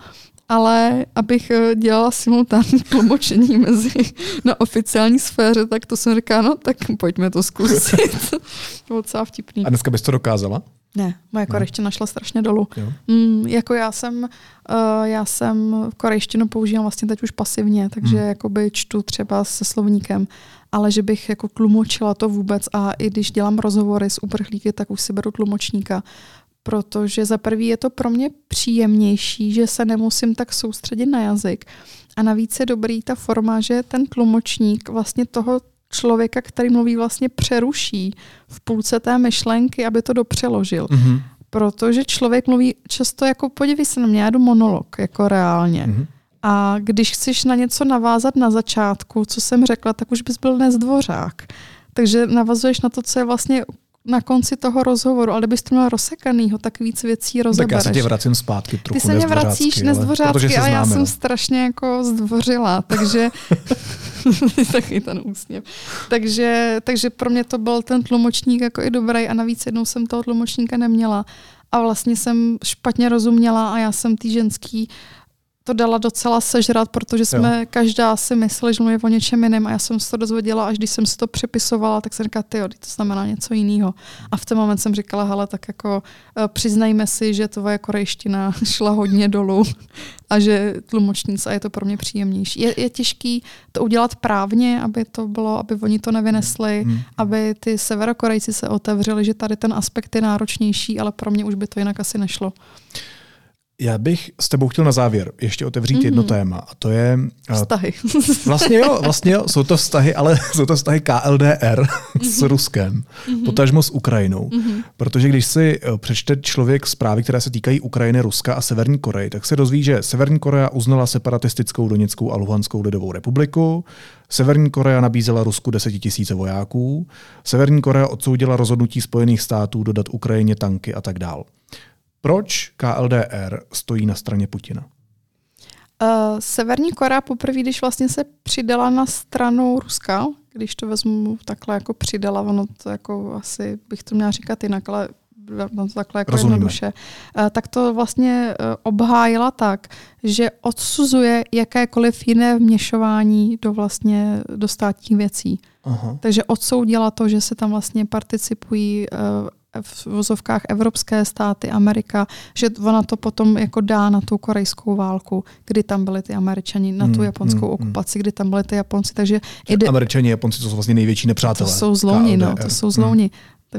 ale abych eh, dělala simultánní [laughs] tlumočení mezi na oficiální sféře, tak to jsem říkala, no tak pojďme to zkusit. [laughs] to bylo docela vtipný. A dneska bys to dokázala? Ne, moje korejština našla strašně dolů. Mm, jako já jsem, uh, já jsem korejštinu používám vlastně teď už pasivně, takže hmm. jakoby čtu třeba se slovníkem, ale že bych jako tlumočila to vůbec a i když dělám rozhovory s uprchlíky, tak už si beru tlumočníka, protože za prvý je to pro mě příjemnější, že se nemusím tak soustředit na jazyk. A navíc je dobrý ta forma, že ten tlumočník vlastně toho člověka, který mluví, vlastně přeruší v půlce té myšlenky, aby to dopřeložil. Mm-hmm. Protože člověk mluví často jako, podívej se na mě, já jdu monolog, jako reálně. Mm-hmm. A když chceš na něco navázat na začátku, co jsem řekla, tak už bys byl nezdvořák. Takže navazuješ na to, co je vlastně na konci toho rozhovoru, ale kdybyste měl rozsekanýho, tak víc věcí rozebereš. Tak já se tě vracím zpátky trochu Ty se mě vracíš nezdvořácky a já jsem strašně jako zdvořila, takže [laughs] taky ten úsměv. Takže, takže pro mě to byl ten tlumočník jako i dobrý a navíc jednou jsem toho tlumočníka neměla a vlastně jsem špatně rozuměla a já jsem tý ženský to dala docela sežrat, protože jsme jo. každá si mysleli, že mluví o něčem jiném a já jsem se to dozvěděla, až když jsem si to přepisovala, tak jsem říkala, ty to znamená něco jiného. A v ten moment jsem říkala, hele, tak jako uh, přiznajme si, že tvoje korejština [laughs] šla hodně dolů a že tlumočnice a je to pro mě příjemnější. Je, je těžký to udělat právně, aby to bylo, aby oni to nevynesli, hmm. aby ty severokorejci se otevřeli, že tady ten aspekt je náročnější, ale pro mě už by to jinak asi nešlo. Já bych s tebou chtěl na závěr ještě otevřít mm-hmm. jedno téma a to je... Vztahy. [laughs] Vlastně jo, vlastně jo, jsou to vztahy, ale [laughs] jsou to vztahy KLDR mm-hmm. s Ruskem, mm-hmm. potažmo s Ukrajinou. Mm-hmm. Protože když si eh, přečte člověk zprávy, které se týkají Ukrajiny, Ruska a Severní Koreje, tak se dozví, že Severní Korea uznala separatistickou Doněckou a Luhanskou lidovou republiku, Severní Korea nabízela Rusku desetitisíce vojáků, Severní Korea odsoudila rozhodnutí Spojených států dodat Ukrajině tanky a tak dále. Proč KLDR stojí na straně Putina? Uh, Severní Korea poprvé, když vlastně se přidala na stranu Ruska, když to vezmu takhle jako přidala, ono to jako asi bych to měla říkat jinak, ale no, takhle jako Rozumíme. jednoduše, uh, tak to vlastně uh, obhájila tak, že odsuzuje jakékoliv jiné vměšování do vlastně do státních věcí. Aha. Takže odsoudila to, že se tam vlastně participují uh, v vozovkách evropské státy, Amerika, že ona to potom jako dá na tu korejskou válku, kdy tam byli ty američani, na tu hmm, japonskou hmm, hmm, okupaci, kdy tam byli ty Japonci. Takže ide... Američani a Japonci to jsou vlastně největší nepřátelé. To jsou zlouni, no, to jsou zlouni.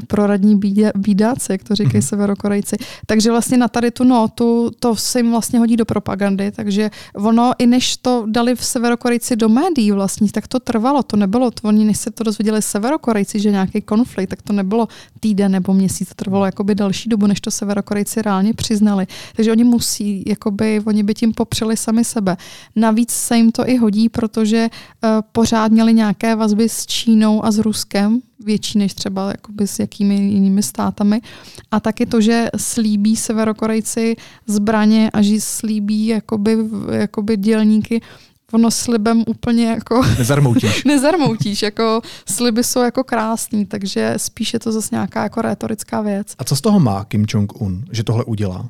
Proradní bídáci, jak to říkají mm-hmm. severokorejci. Takže vlastně na tady tu notu to se jim vlastně hodí do propagandy, takže ono, i než to dali v severokorejci do médií vlastně, tak to trvalo, to nebylo, to, oni než se to dozvěděli severokorejci, že nějaký konflikt, tak to nebylo týden nebo měsíc, to trvalo jakoby další dobu, než to severokorejci reálně přiznali. Takže oni musí, jakoby, oni by tím popřeli sami sebe. Navíc se jim to i hodí, protože uh, pořád měli nějaké vazby s Čínou a s Ruskem, větší než třeba jakoby s jakými jinými státami. A taky to, že slíbí severokorejci zbraně a že slíbí jakoby, jakoby dělníky, ono slibem úplně jako... [laughs] Nezarmoutíš. nezarmoutíš, jako sliby jsou jako krásný, takže spíše to zase nějaká jako retorická věc. A co z toho má Kim Jong-un, že tohle udělá?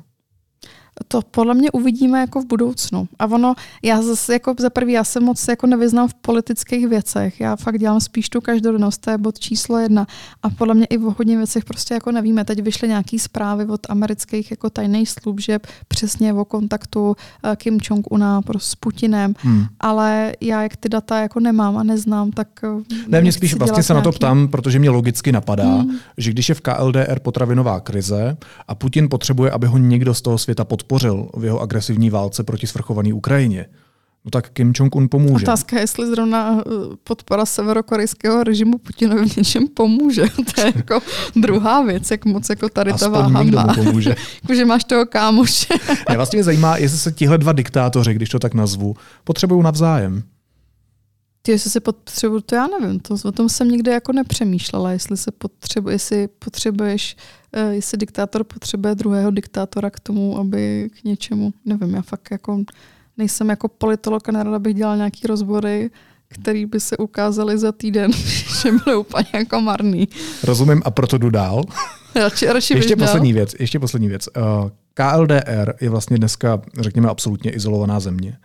To podle mě uvidíme jako v budoucnu. A ono, já zase jako za prvý, já se moc jako nevyznám v politických věcech. Já fakt dělám spíš tu každodennost, to je bod číslo jedna. A podle mě i v hodně věcech prostě jako nevíme. Teď vyšly nějaké zprávy od amerických jako tajných služeb přesně o kontaktu uh, Kim Jong-una s Putinem, hmm. ale já jak ty data jako nemám a neznám, tak uh, Ne, mě spíš vlastně se nějaký... na to ptám, protože mě logicky napadá, hmm. že když je v KLDR potravinová krize a Putin potřebuje, aby ho někdo z toho světa podporoval, podpořil v jeho agresivní válce proti svrchované Ukrajině. No tak Kim Jong-un pomůže. Otázka je, jestli zrovna eh, podpora severokorejského režimu Putinovi v něčem pomůže. [laughs] To je jako druhá věc, jak moc jako tady ta váha má. pomůže. [laughs] jako, že máš toho kámoše. mě vlastně mě zajímá, jestli se tihle dva diktátoři, když to tak nazvu, potřebují navzájem. Ty, jestli se potřebují, to já nevím, to, o tom jsem nikdy jako nepřemýšlela, jestli se potřebuje, jestli potřebuješ jestli diktátor potřebuje druhého diktátora k tomu, aby k něčemu, nevím, já fakt jako nejsem jako politolog a nerada bych dělal nějaký rozbory, který by se ukázaly za týden, [laughs] že byly úplně jako marný. Rozumím a proto jdu dál. [laughs] radši, radši ještě poslední věc, ještě poslední věc. Eh, KLDR je vlastně dneska, řekněme, absolutně izolovaná země.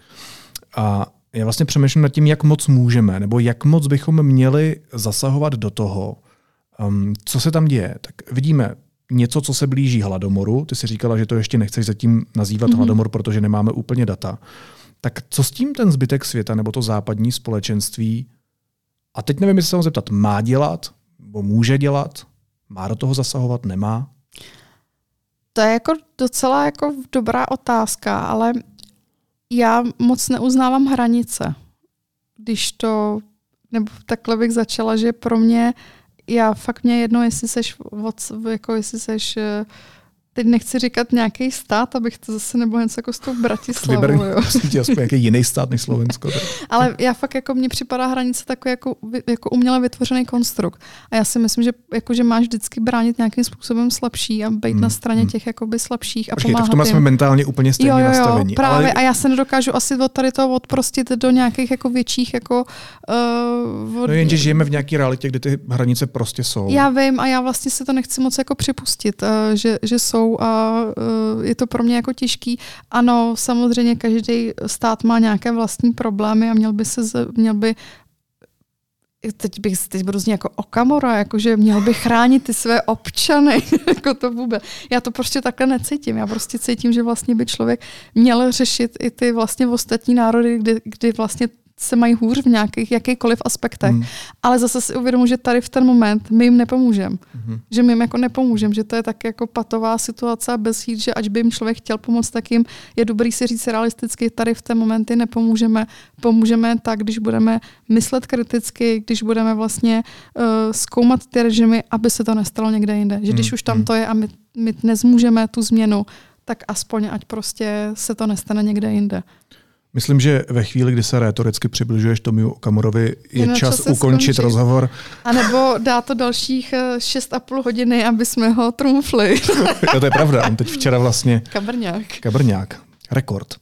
A já vlastně přemýšlím nad tím, jak moc můžeme, nebo jak moc bychom měli zasahovat do toho, um, co se tam děje. Tak vidíme něco, co se blíží hladomoru. Ty si říkala, že to ještě nechceš zatím nazývat mm-hmm. hladomor, protože nemáme úplně data. Tak co s tím ten zbytek světa nebo to západní společenství, a teď nevím, jestli se vám zeptat, má dělat, nebo může dělat, má do toho zasahovat, nemá? To je jako docela jako dobrá otázka, ale já moc neuznávám hranice. Když to, nebo takhle bych začala, že pro mě já fakt mě jedno, jestli seš, jako jestli seš eh, teď nechci říkat nějaký stát, abych to zase nebo něco jako s tou Bratislavou. Vyber, jo. [laughs] aspoň nějaký jiný stát než Slovensko. Ale já fakt jako mně připadá hranice takový jako, jako uměle vytvořený konstrukt. A já si myslím, že, jako, že máš vždycky bránit nějakým způsobem slabší a být hmm. na straně hmm. těch jakoby slabších a Počkej, pomáhat v tom jsme mentálně úplně stejně jo, jo, jo, nastavení. Právě ale... a já se nedokážu asi od tady toho odprostit do nějakých jako větších jako uh, od... No jenže žijeme v nějaké realitě, kde ty hranice prostě jsou. Já vím a já vlastně si to nechci moc jako připustit, uh, že, že jsou jsou a uh, je to pro mě jako těžký. Ano, samozřejmě každý stát má nějaké vlastní problémy a měl by se, měl by teď bych teď budu jako okamora, jakože měl by chránit ty své občany, [laughs] jako to vůbec. Já to prostě takhle necítím. Já prostě cítím, že vlastně by člověk měl řešit i ty vlastně ostatní národy, kdy, kdy vlastně se mají hůř v nějakých jakýchkoliv aspektech. Mm. Ale zase si uvědomuji, že tady v ten moment my jim nepomůžeme. Mm. Že my jim jako nepomůžeme, že to je tak jako patová situace bez jít, že ať by jim člověk chtěl pomoct, tak jim je dobrý si říct realisticky, tady v ten momenty nepomůžeme. Pomůžeme tak, když budeme myslet kriticky, když budeme vlastně uh, zkoumat ty režimy, aby se to nestalo někde jinde. Že když mm. už tam mm. to je a my, my nezmůžeme tu změnu, tak aspoň ať prostě se to nestane někde jinde. Myslím, že ve chvíli, kdy se retoricky přibližuješ Tomiu Okamurovi, je čas, čas ukončit skončit. rozhovor. A nebo dá to dalších 6,5 eh, hodiny, aby jsme ho trumfli. [laughs] jo, to je pravda. On teď včera vlastně... Kabrňák. Kabrňák. Rekord.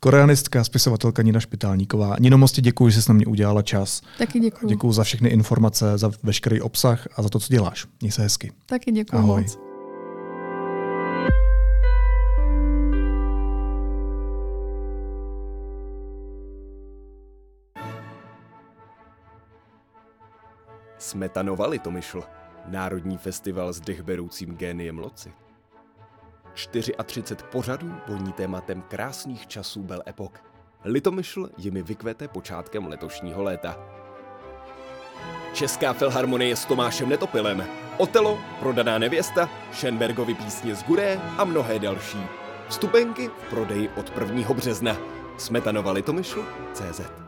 Koreanistka, spisovatelka Nina Špitálníková. Nino, moc děkuji, že jsi na mě udělala čas. Taky děkuji. Děkuji za všechny informace, za veškerý obsah a za to, co děláš. Měj se hezky. Taky děkuji Ahoj. moc. Smetanova Litomyšl, Národní festival s dechberoucím géniem loci. 34 pořadů voní tématem krásných časů Bel Epoch. Litomyšl jimi vykvete počátkem letošního léta. Česká filharmonie s Tomášem Netopilem, Otelo, Prodaná nevěsta, Schenbergovi písně z Guré a mnohé další. Vstupenky v prodeji od 1. března. Smetanova Litomyšl CZ.